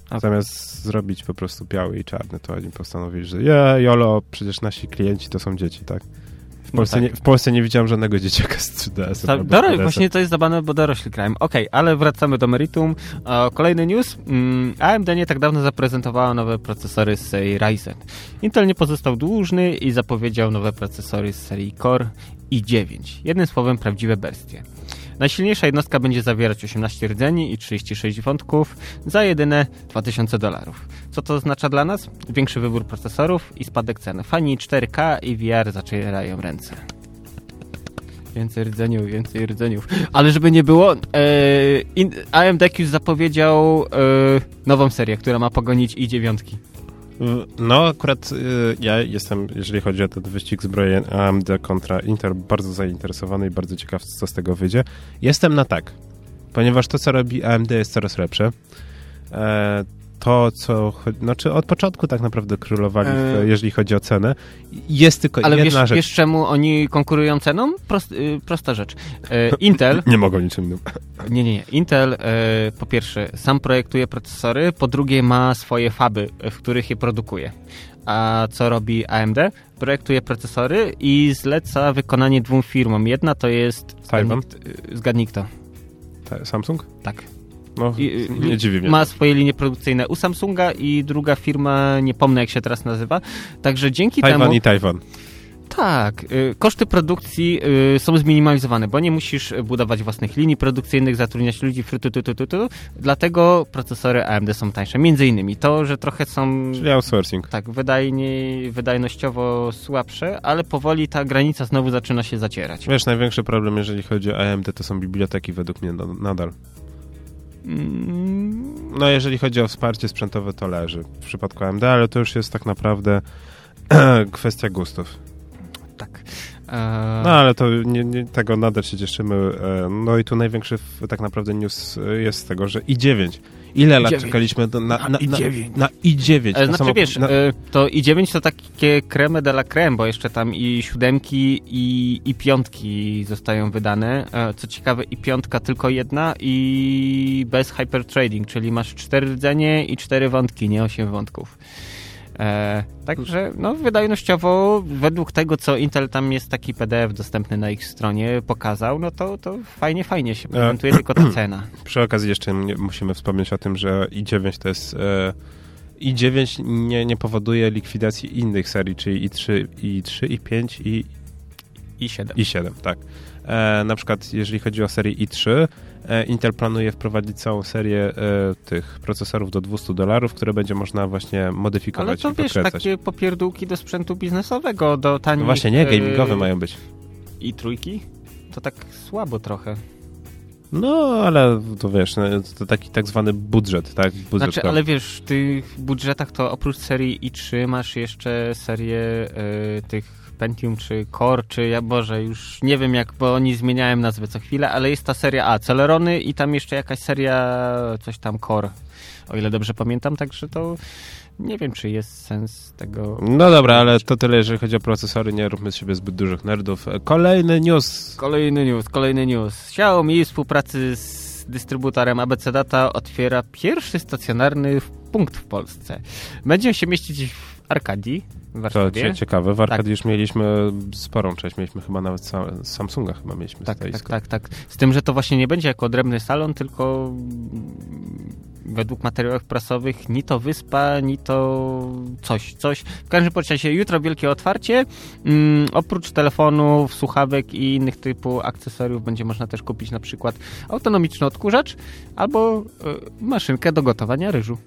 A- Zamiast zrobić po prostu biały i czarny, to oni postanowili, że ja, jolo, przecież nasi klienci to są dzieci, tak? W Polsce, tak. nie, w Polsce nie widziałem żadnego dzieciaka z 3DS. Ta, doro, właśnie to jest zabawne, bo dorośli grają. Okej, ale wracamy do meritum. E, kolejny news. Mm, AMD nie tak dawno zaprezentowała nowe procesory z serii Ryzen. Intel nie pozostał dłużny i zapowiedział nowe procesory z serii Core i9. Jednym słowem prawdziwe bestie. Najsilniejsza jednostka będzie zawierać 18 rdzeni i 36 wątków za jedyne 2000 dolarów. Co to oznacza dla nas? Większy wybór procesorów i spadek cen. Fani 4K i VR zacierają ręce. Więcej rdzeniów, więcej rdzeniów. Ale żeby nie było, e, in, AMD już zapowiedział e, nową serię, która ma pogonić i dziewiątki. No, akurat y, ja jestem, jeżeli chodzi o ten wyścig zbrojeń AMD kontra Intel, bardzo zainteresowany i bardzo ciekaw, co z tego wyjdzie. Jestem na tak, ponieważ to, co robi AMD jest coraz lepsze. E, to, co... Znaczy, od początku tak naprawdę królowali, w, E. jeżeli chodzi o cenę. Jest tylko Ale wiesz, jedna rzecz. wiesz czemu oni konkurują ceną? Prost, y, prosta rzecz. E, Intel, Nie mogą niczym innym. nie, nie, nie. Intel e, po pierwsze sam projektuje procesory, po drugie ma swoje faby, w których je produkuje. A co robi AMD? Projektuje procesory i zleca wykonanie dwóm firmom. Jedna to jest... Zgadnij, zgadnij kto. Samsung? Tak. No, I- nie dziwi mnie. Ma swoje linie produkcyjne u Samsunga i druga firma, nie pomnę jak się teraz nazywa. Także dzięki Tajwan temu... i Tajwan. Tak, y, koszty produkcji y, są zminimalizowane, bo nie musisz budować własnych linii produkcyjnych, zatrudniać ludzi, fru, tu, tu, tu, tu, tu. dlatego procesory AMD są tańsze. Między innymi to, że trochę są Czyli outsourcing. tak wydajniej, wydajnościowo słabsze, ale powoli ta granica znowu zaczyna się zacierać. Wiesz, największy problem, jeżeli chodzi o AMD, to są biblioteki według mnie nadal. Mm, No jeżeli chodzi o wsparcie sprzętowe, to leży w przypadku AMD, ale to już jest tak naprawdę kwestia gustów. Tak. No ale to nie, nie, tego nadal się cieszymy. E, no i tu największy tak naprawdę news e, jest z tego, że i9. Ile lat i9. czekaliśmy na, na, na, i9. na i9? E, na Znaczy samo- wiesz, e, to i9 to takie creme de la creme, bo jeszcze tam i siódemki i, i piątki zostają wydane. E, Co ciekawe i piątka tylko jedna i bez hypertrading, czyli masz cztery rdzenie i cztery wątki, nie osiem wątków. E, także no, wydajnościowo według tego, co Intel tam jest taki PDF dostępny na ich stronie pokazał, no to, to fajnie, fajnie się prezentuje, tylko ta cena. Przy okazji jeszcze musimy wspomnieć o tym, że i9 to jest... E, i9 nie, nie powoduje likwidacji innych serii, czyli i3, i3, i5 i I 7. i7, tak. E, na przykład jeżeli chodzi o serię i3, e, Intel planuje wprowadzić całą serię e, tych procesorów do 200 dolarów, które będzie można właśnie Ale modyfikować to i wiesz, podkręcać. takie popierdółki do sprzętu biznesowego, do tanich... No właśnie nie, e, gamingowe mają być. I trójki? To tak słabo trochę. No, ale to wiesz, no, to taki tak zwany budżet, tak? Budżet Znaczy, ale wiesz, w tych budżetach to oprócz serii i3 masz jeszcze serię e, tych Pentium czy Core, czy ja Boże, już nie wiem jak, bo oni zmieniają nazwę co chwilę, ale jest ta seria A, Celerony i tam jeszcze jakaś seria coś tam Core, o ile dobrze pamiętam, także to nie wiem, czy jest sens tego... No dobra, ale to tyle, jeżeli chodzi o procesory, nie róbmy z siebie zbyt dużych nerdów. Kolejny news. Kolejny news, kolejny news. Xiaomi w współpracy z dystrybutorem ABC Data otwiera pierwszy stacjonarny punkt w Polsce. Będzie się mieścić w Arkadii w To Warszawie. ciekawe, w Arkad Tak. już mieliśmy sporą część, mieliśmy chyba nawet sa- Samsunga chyba mieliśmy Tak, tak, tak, tak. Z tym, że to właśnie nie będzie jako odrębny salon, tylko według materiałów prasowych ni to wyspa, ni to coś, coś. W każdym razie jutro wielkie otwarcie. Mm, oprócz telefonów, słuchawek i innych typu akcesoriów będzie można też kupić na przykład autonomiczny odkurzacz albo y, maszynkę do gotowania ryżu,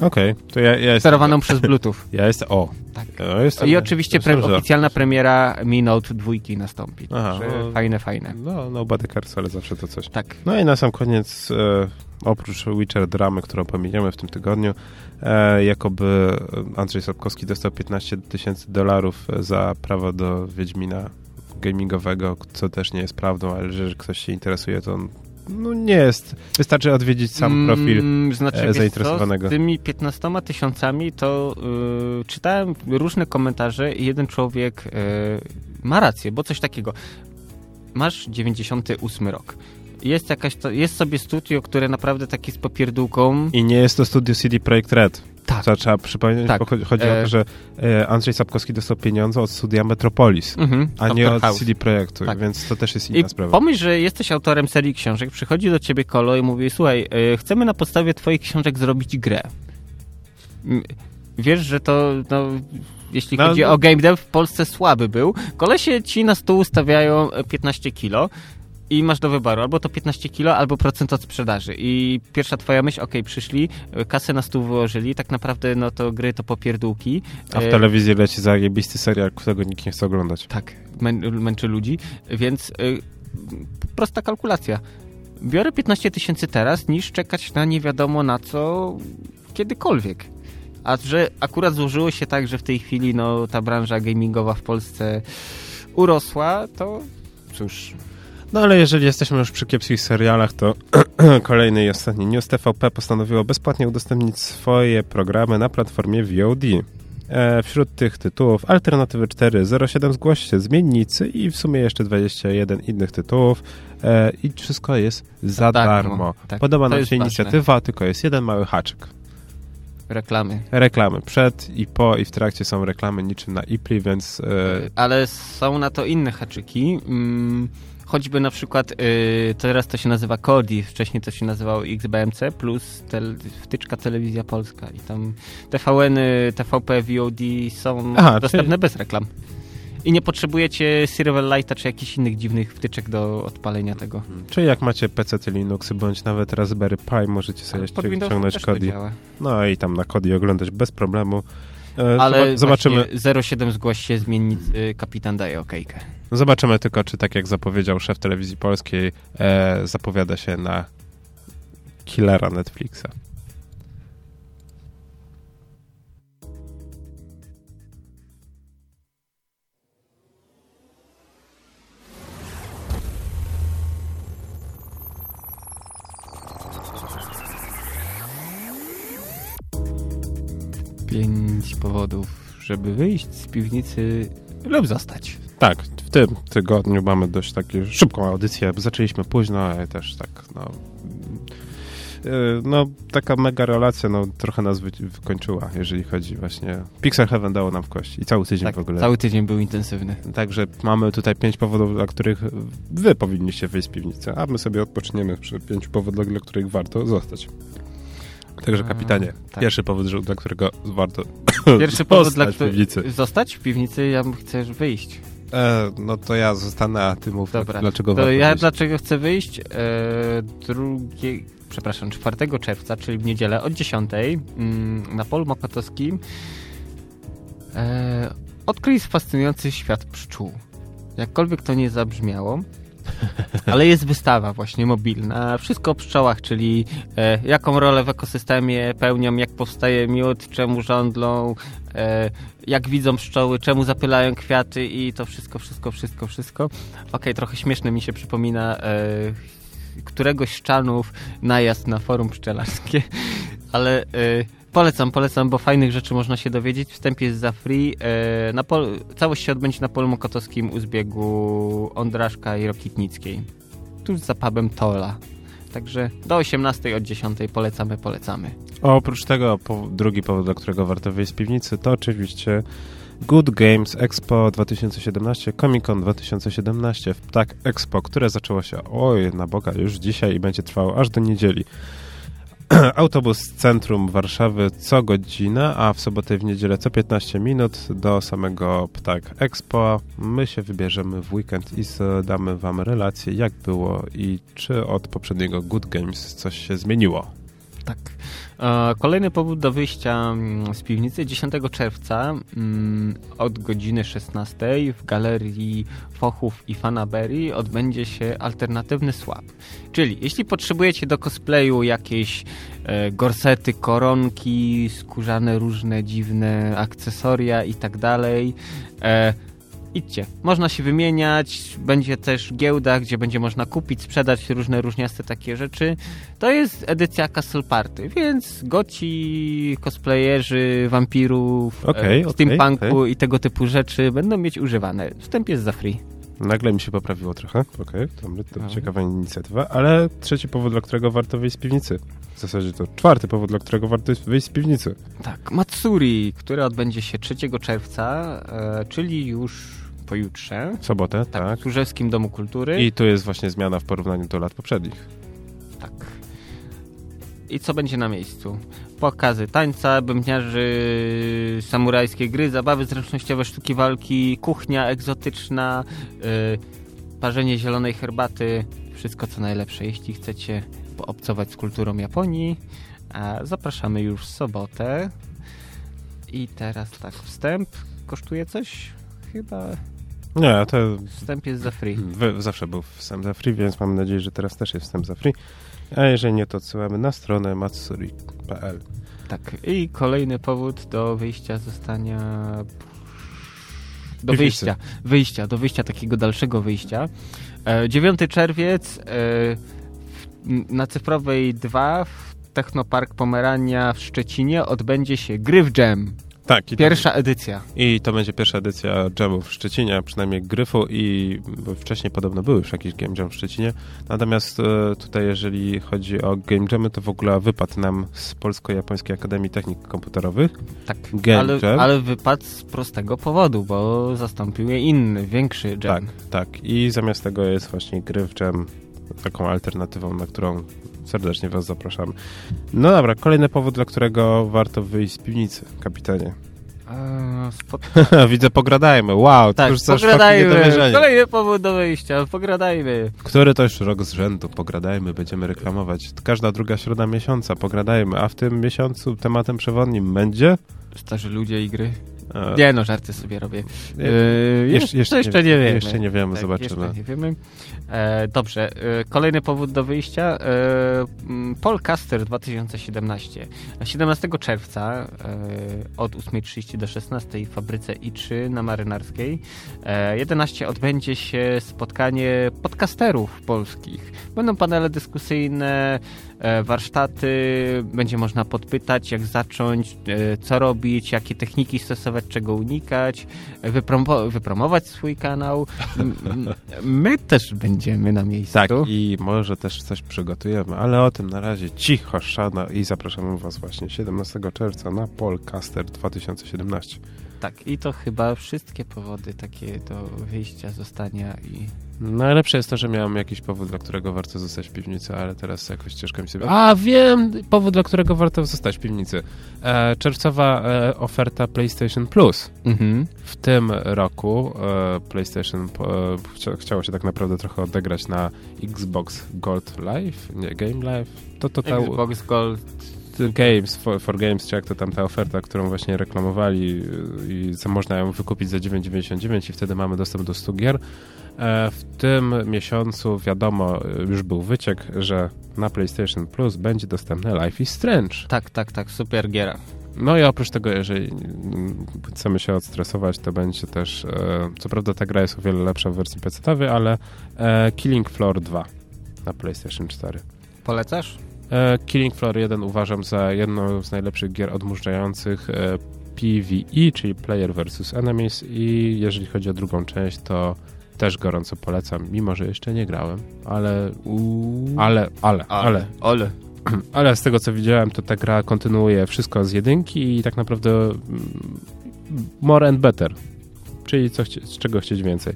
Okej, to ja, ja jestem... sterowaną przez Bluetooth. Ja jestem... O! Tak. Ja jestem, I oczywiście pre- oficjalna premiera Mi Note 2 nastąpi. Aha, no. fajne, fajne. No, no cares, ale zawsze to coś. Tak. No i na sam koniec, e, oprócz Witcher dramy, którą pominiemy w tym tygodniu, e, jakoby Andrzej Sapkowski dostał 15 tysięcy dolarów za prawo do Wiedźmina gamingowego, co też nie jest prawdą, ale że ktoś się interesuje, to on, no nie jest. Wystarczy odwiedzić sam profil. Mm, znaczy, e, zainteresowanego. Co, z tymi 15 tysiącami to y, czytałem różne komentarze i jeden człowiek y, ma rację, bo coś takiego. Masz 98 rok. Jest jakaś, to, jest sobie studio, które naprawdę taki z popierdółką. I nie jest to studio CD Projekt Red. Tak. Co trzeba przypomnieć, Tak. bo chodzi, chodzi o E, to, że e, Andrzej Sapkowski dostał pieniądze od studia Metropolis, Mhm, a nie Dr. od House. CD Projektu, Tak. więc to też jest inna I sprawa. pomyśl, że jesteś autorem serii książek, przychodzi do ciebie Kolo i mówi, słuchaj, y, chcemy na podstawie twoich książek zrobić grę. Wiesz, że to, no, jeśli No, chodzi no. o game dev, w Polsce słaby był. Kolesie ci na stół stawiają e, 15 kilo i masz do wyboru albo to 15 kilo, albo procent od sprzedaży. I pierwsza twoja myśl, okej, przyszli, e, kasę na stół wyłożyli, tak naprawdę no to gry to popierdółki. A w E, telewizji leci zajebisty serial, którego nikt nie chce oglądać. tak, mę męczy ludzi, więc y, prosta kalkulacja. Biorę 15 tysięcy teraz, niż czekać na nie wiadomo na co kiedykolwiek. A że akurat złożyło się tak, że w tej chwili no, ta branża gamingowa w Polsce urosła, to cóż, No ale jeżeli jesteśmy już przy kiepskich serialach, to kolejny i ostatni news. TVP postanowiło bezpłatnie udostępnić swoje programy na platformie VOD. E, wśród tych tytułów Alternatywy 4, 07 Zgłoś się, Zmiennicy i w sumie jeszcze 21 innych tytułów. E, I wszystko jest za darmo. darmo. Tak, Podoba nam się ważne. inicjatywa, tylko jest jeden mały haczyk. reklamy. Reklamy przed i po i w trakcie są reklamy niczym na Ipli, więc e, Ale są na to inne haczyki. Mm, choćby na przykład y, teraz to się nazywa Kodi, wcześniej to się nazywało XBMC plus tel, wtyczka Telewizja Polska i tam TVN-y, TVP, VOD są Aha, dostępne czyli- bez reklam. I nie potrzebujecie Silverlighta czy jakichś innych dziwnych wtyczek do odpalenia tego. Czyli jak macie PC Linuxy bądź nawet Raspberry Pi, możecie sobie ściągnąć to Kodi. No i tam na Kodi oglądać bez problemu. E, Ale zoba- zobaczymy, właśnie 07 zgłoś się zmienić, y, kapitan daje okejkę. zobaczymy tylko, czy tak jak zapowiedział szef telewizji polskiej, e, zapowiada się na killera Netflixa. Pięć powodów, żeby wyjść z piwnicy lub zostać. Tak, w tym tygodniu mamy dość taką szybką audycję, zaczęliśmy późno, ale też tak, no... yy, No, taka mega relacja, no, trochę nas wy wykończyła, jeżeli chodzi właśnie... Pixel Heaven dało nam w kość i cały tydzień Tak, w ogóle. cały tydzień był intensywny. Także mamy tutaj pięć powodów, dla których wy powinniście wyjść z piwnicy, a my sobie odpoczniemy przy pięciu powodach, dla których warto zostać. Także kapitanie, tak. pierwszy powód, dla którego warto Pierwszy powód, dla piwnicy. Zostać w piwnicy, ja chcę wyjść. E, no to ja zostanę, a ty mów, Dobra. dlaczego To ja wyjść. dlaczego chcę wyjść? E, drugie, przepraszam, 4 czerwca, czyli w niedzielę od 10 mm, na polu mokotowskim e, odkryj fascynujący świat pszczół. Jakkolwiek to nie zabrzmiało, ale jest wystawa właśnie mobilna. Wszystko o pszczołach, czyli e, jaką rolę w ekosystemie pełnią, jak powstaje miód, czemu żądlą, e, jak widzą pszczoły, czemu zapylają kwiaty i to wszystko, wszystko, wszystko, wszystko. Okej, trochę śmieszne mi się przypomina e, któregoś z czanów najazd na forum pszczelarskie, ale e, polecam, polecam, bo fajnych rzeczy można się dowiedzieć. Wstęp jest za free. E, na pol, całość się odbędzie na polu mokotowskim u zbiegu Ondraszka i Rokitnickiej. Tuż za pubem Tola. Także do 18 od 10 polecamy, polecamy. Oprócz tego drugi powód, dla którego warto wyjść z piwnicy, to oczywiście Good Games Expo 2017, Comic Con 2017, Ptak Expo, które zaczęło się, oj, na Boga, już dzisiaj i będzie trwało aż do niedzieli. Autobus z centrum Warszawy co godzinę, a w sobotę i w niedzielę co 15 minut do samego Ptak Expo. My się wybierzemy w weekend i damy wam relację, jak było i czy od poprzedniego Good Games coś się zmieniło. Tak. E, Kolejny powód do wyjścia mm, z piwnicy 10 czerwca mm, od godziny 16 w galerii Fochów i Fanaberii odbędzie się alternatywny swap. Czyli jeśli potrzebujecie do cosplayu jakieś e, gorsety, koronki, skórzane różne dziwne akcesoria i tak dalej, e, idźcie. Można się wymieniać, będzie też giełda, gdzie będzie można kupić, sprzedać różne różniaste takie rzeczy. To jest edycja Castle Party, więc goci, cosplayerzy, wampirów, Okej, e, steampunku okej. i tego typu rzeczy będą mieć używane. Wstęp jest za free. Nagle mi się poprawiło trochę. Okej, to, to Mhm. ciekawa inicjatywa, ale trzeci powód, dla którego warto wyjść z piwnicy. W zasadzie to czwarty powód, dla którego warto wyjść z piwnicy. Tak, Matsuri, które odbędzie się 3 czerwca, e, czyli już pojutrze. W sobotę, Tak, tak. w Służewskim Domu Kultury. I tu jest właśnie zmiana w porównaniu do lat poprzednich. Tak. I co będzie na miejscu? Pokazy tańca, bębniarzy, samurajskie gry, zabawy zręcznościowe, sztuki walki, kuchnia egzotyczna, yy, parzenie zielonej herbaty, wszystko co najlepsze. Jeśli chcecie poobcować z kulturą Japonii, a zapraszamy już w sobotę. I teraz tak, wstęp kosztuje coś? Chyba Nie, to wstęp jest za free. wy, zawsze był wstęp za free, więc mam nadzieję, że teraz też jest wstęp za free. A jeżeli nie, to odsyłamy na stronę matsuri.pl. Tak, i kolejny powód do wyjścia zostania. Do Piwnicy. wyjścia, wyjścia, do wyjścia takiego dalszego wyjścia. E, 9 czerwiec e, w, na cyfrowej 2 w Technopark Pomerania w Szczecinie odbędzie się Gryf Jam. Tak, Pierwsza edycja. i to będzie pierwsza edycja Jamu w Szczecinie, przynajmniej Gryfu i wcześniej podobno był już jakiś Game Jam w Szczecinie. Natomiast e, tutaj jeżeli chodzi o Game Jamy, to w ogóle wypadł nam z Polsko-Japońskiej Akademii Technik Komputerowych. Tak, Game ale, Jam. ale wypadł z prostego powodu, bo zastąpił je inny, większy jam. Tak, tak. I zamiast tego jest właśnie gry w Jam, taką alternatywą, na którą serdecznie Was zapraszamy. No dobra, kolejny powód, dla którego warto wyjść z piwnicy, kapitanie. Widzę, pogradajmy. Wow, to tak, już coś pogradajmy. Kolejny powód do wyjścia, pogradajmy. Który to już rok z rzędu, pogradajmy, będziemy reklamować. Każda druga środa miesiąca, pogradajmy. A w tym miesiącu tematem przewodnim będzie... Starzy ludzie i gry. E, Nie no, żarty sobie robię. E, jeszcze- jeszcze, jeszcze nie- nie wiemy. jeszcze nie wiemy, Tak, zobaczymy. Nie wiemy. E, dobrze, e, kolejny powód do wyjścia. E, Polcaster 2017. 17 czerwca e, od 8.30 do 16.00 w fabryce I3 na Marynarskiej. E, 11 odbędzie się spotkanie podcasterów polskich. Będą panele dyskusyjne, warsztaty, będzie można podpytać, jak zacząć, e, co robić, jakie techniki stosować, czego unikać, e, wypromo- wypromować swój kanał. My też będziemy na miejscu. Tak, i może też coś przygotujemy, ale o tym na razie cicho, szana i zapraszamy Was właśnie 17 czerwca na Polcaster 2017. tak, i to chyba wszystkie powody takie do wyjścia, zostania i... Najlepsze jest to, że miałem jakiś powód, dla którego warto zostać w piwnicy, ale teraz jakoś ciężko mi sobie... A, wiem! Powód, dla którego warto zostać w piwnicy. E, czerwcowa e, oferta PlayStation Plus. Mhm. W tym roku e, PlayStation e, chcia, chciało się tak naprawdę trochę odegrać na Xbox Gold Live, nie, Game Live. To, to ta, Xbox Gold Games, for, for Games, czy jak to tam ta oferta, którą właśnie reklamowali y, i co można ją wykupić za 9,99 i wtedy mamy dostęp do 100 gier. E, W tym miesiącu wiadomo, y, już był wyciek, że na PlayStation Plus będzie dostępne Life is Strange. Tak, tak, tak, super giera. No i oprócz tego, jeżeli mm, chcemy się odstresować, to będzie też, e, co prawda ta gra jest o wiele lepsza w wersji PC-owej, ale e, Killing Floor 2 na PlayStation 4. Polecasz? E, Killing Floor 1 uważam za jedną z najlepszych gier odmurzających e, PvE, czyli Player vs. Enemies i jeżeli chodzi o drugą część, to też gorąco polecam, mimo że jeszcze nie grałem, ale ale, ale, ale, Ale. ale z tego co widziałem, to ta gra kontynuuje wszystko z jedynki i tak naprawdę mm, more and better, czyli co z czego chcieć więcej.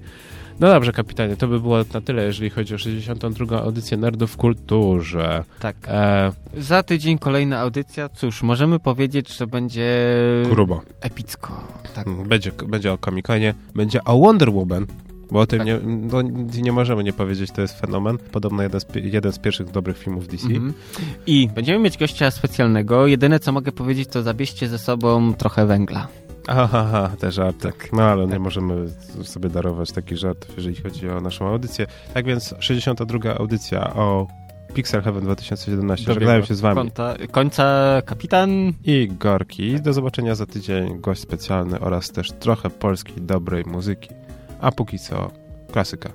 No dobrze, kapitanie, to by było na tyle, jeżeli chodzi o 62. audycję Nerdów w Kulturze. Tak. E, Za tydzień kolejna audycja. Cóż, możemy powiedzieć, że będzie grubo. epicko. Tak. Będzie, będzie o Comic-Conie, będzie o Wonder Woman, bo o tym Tak. nie, no, nie możemy nie powiedzieć, to jest fenomen. Podobno jeden z, jeden z pierwszych dobrych filmów DC. Mhm. I będziemy mieć gościa specjalnego. Jedyne, co mogę powiedzieć, to zabierzcie ze sobą trochę węgla. Aha, te żarty. No ale nie tak. możemy sobie darować takich żartów, jeżeli chodzi o naszą audycję. Tak więc 62. audycja o Pixel Heaven 2017. Żegnają się z wami Końca, końca kapitan. i Gorki. Do zobaczenia za tydzień. Gość specjalny oraz też trochę polskiej dobrej muzyki. A póki co klasyka.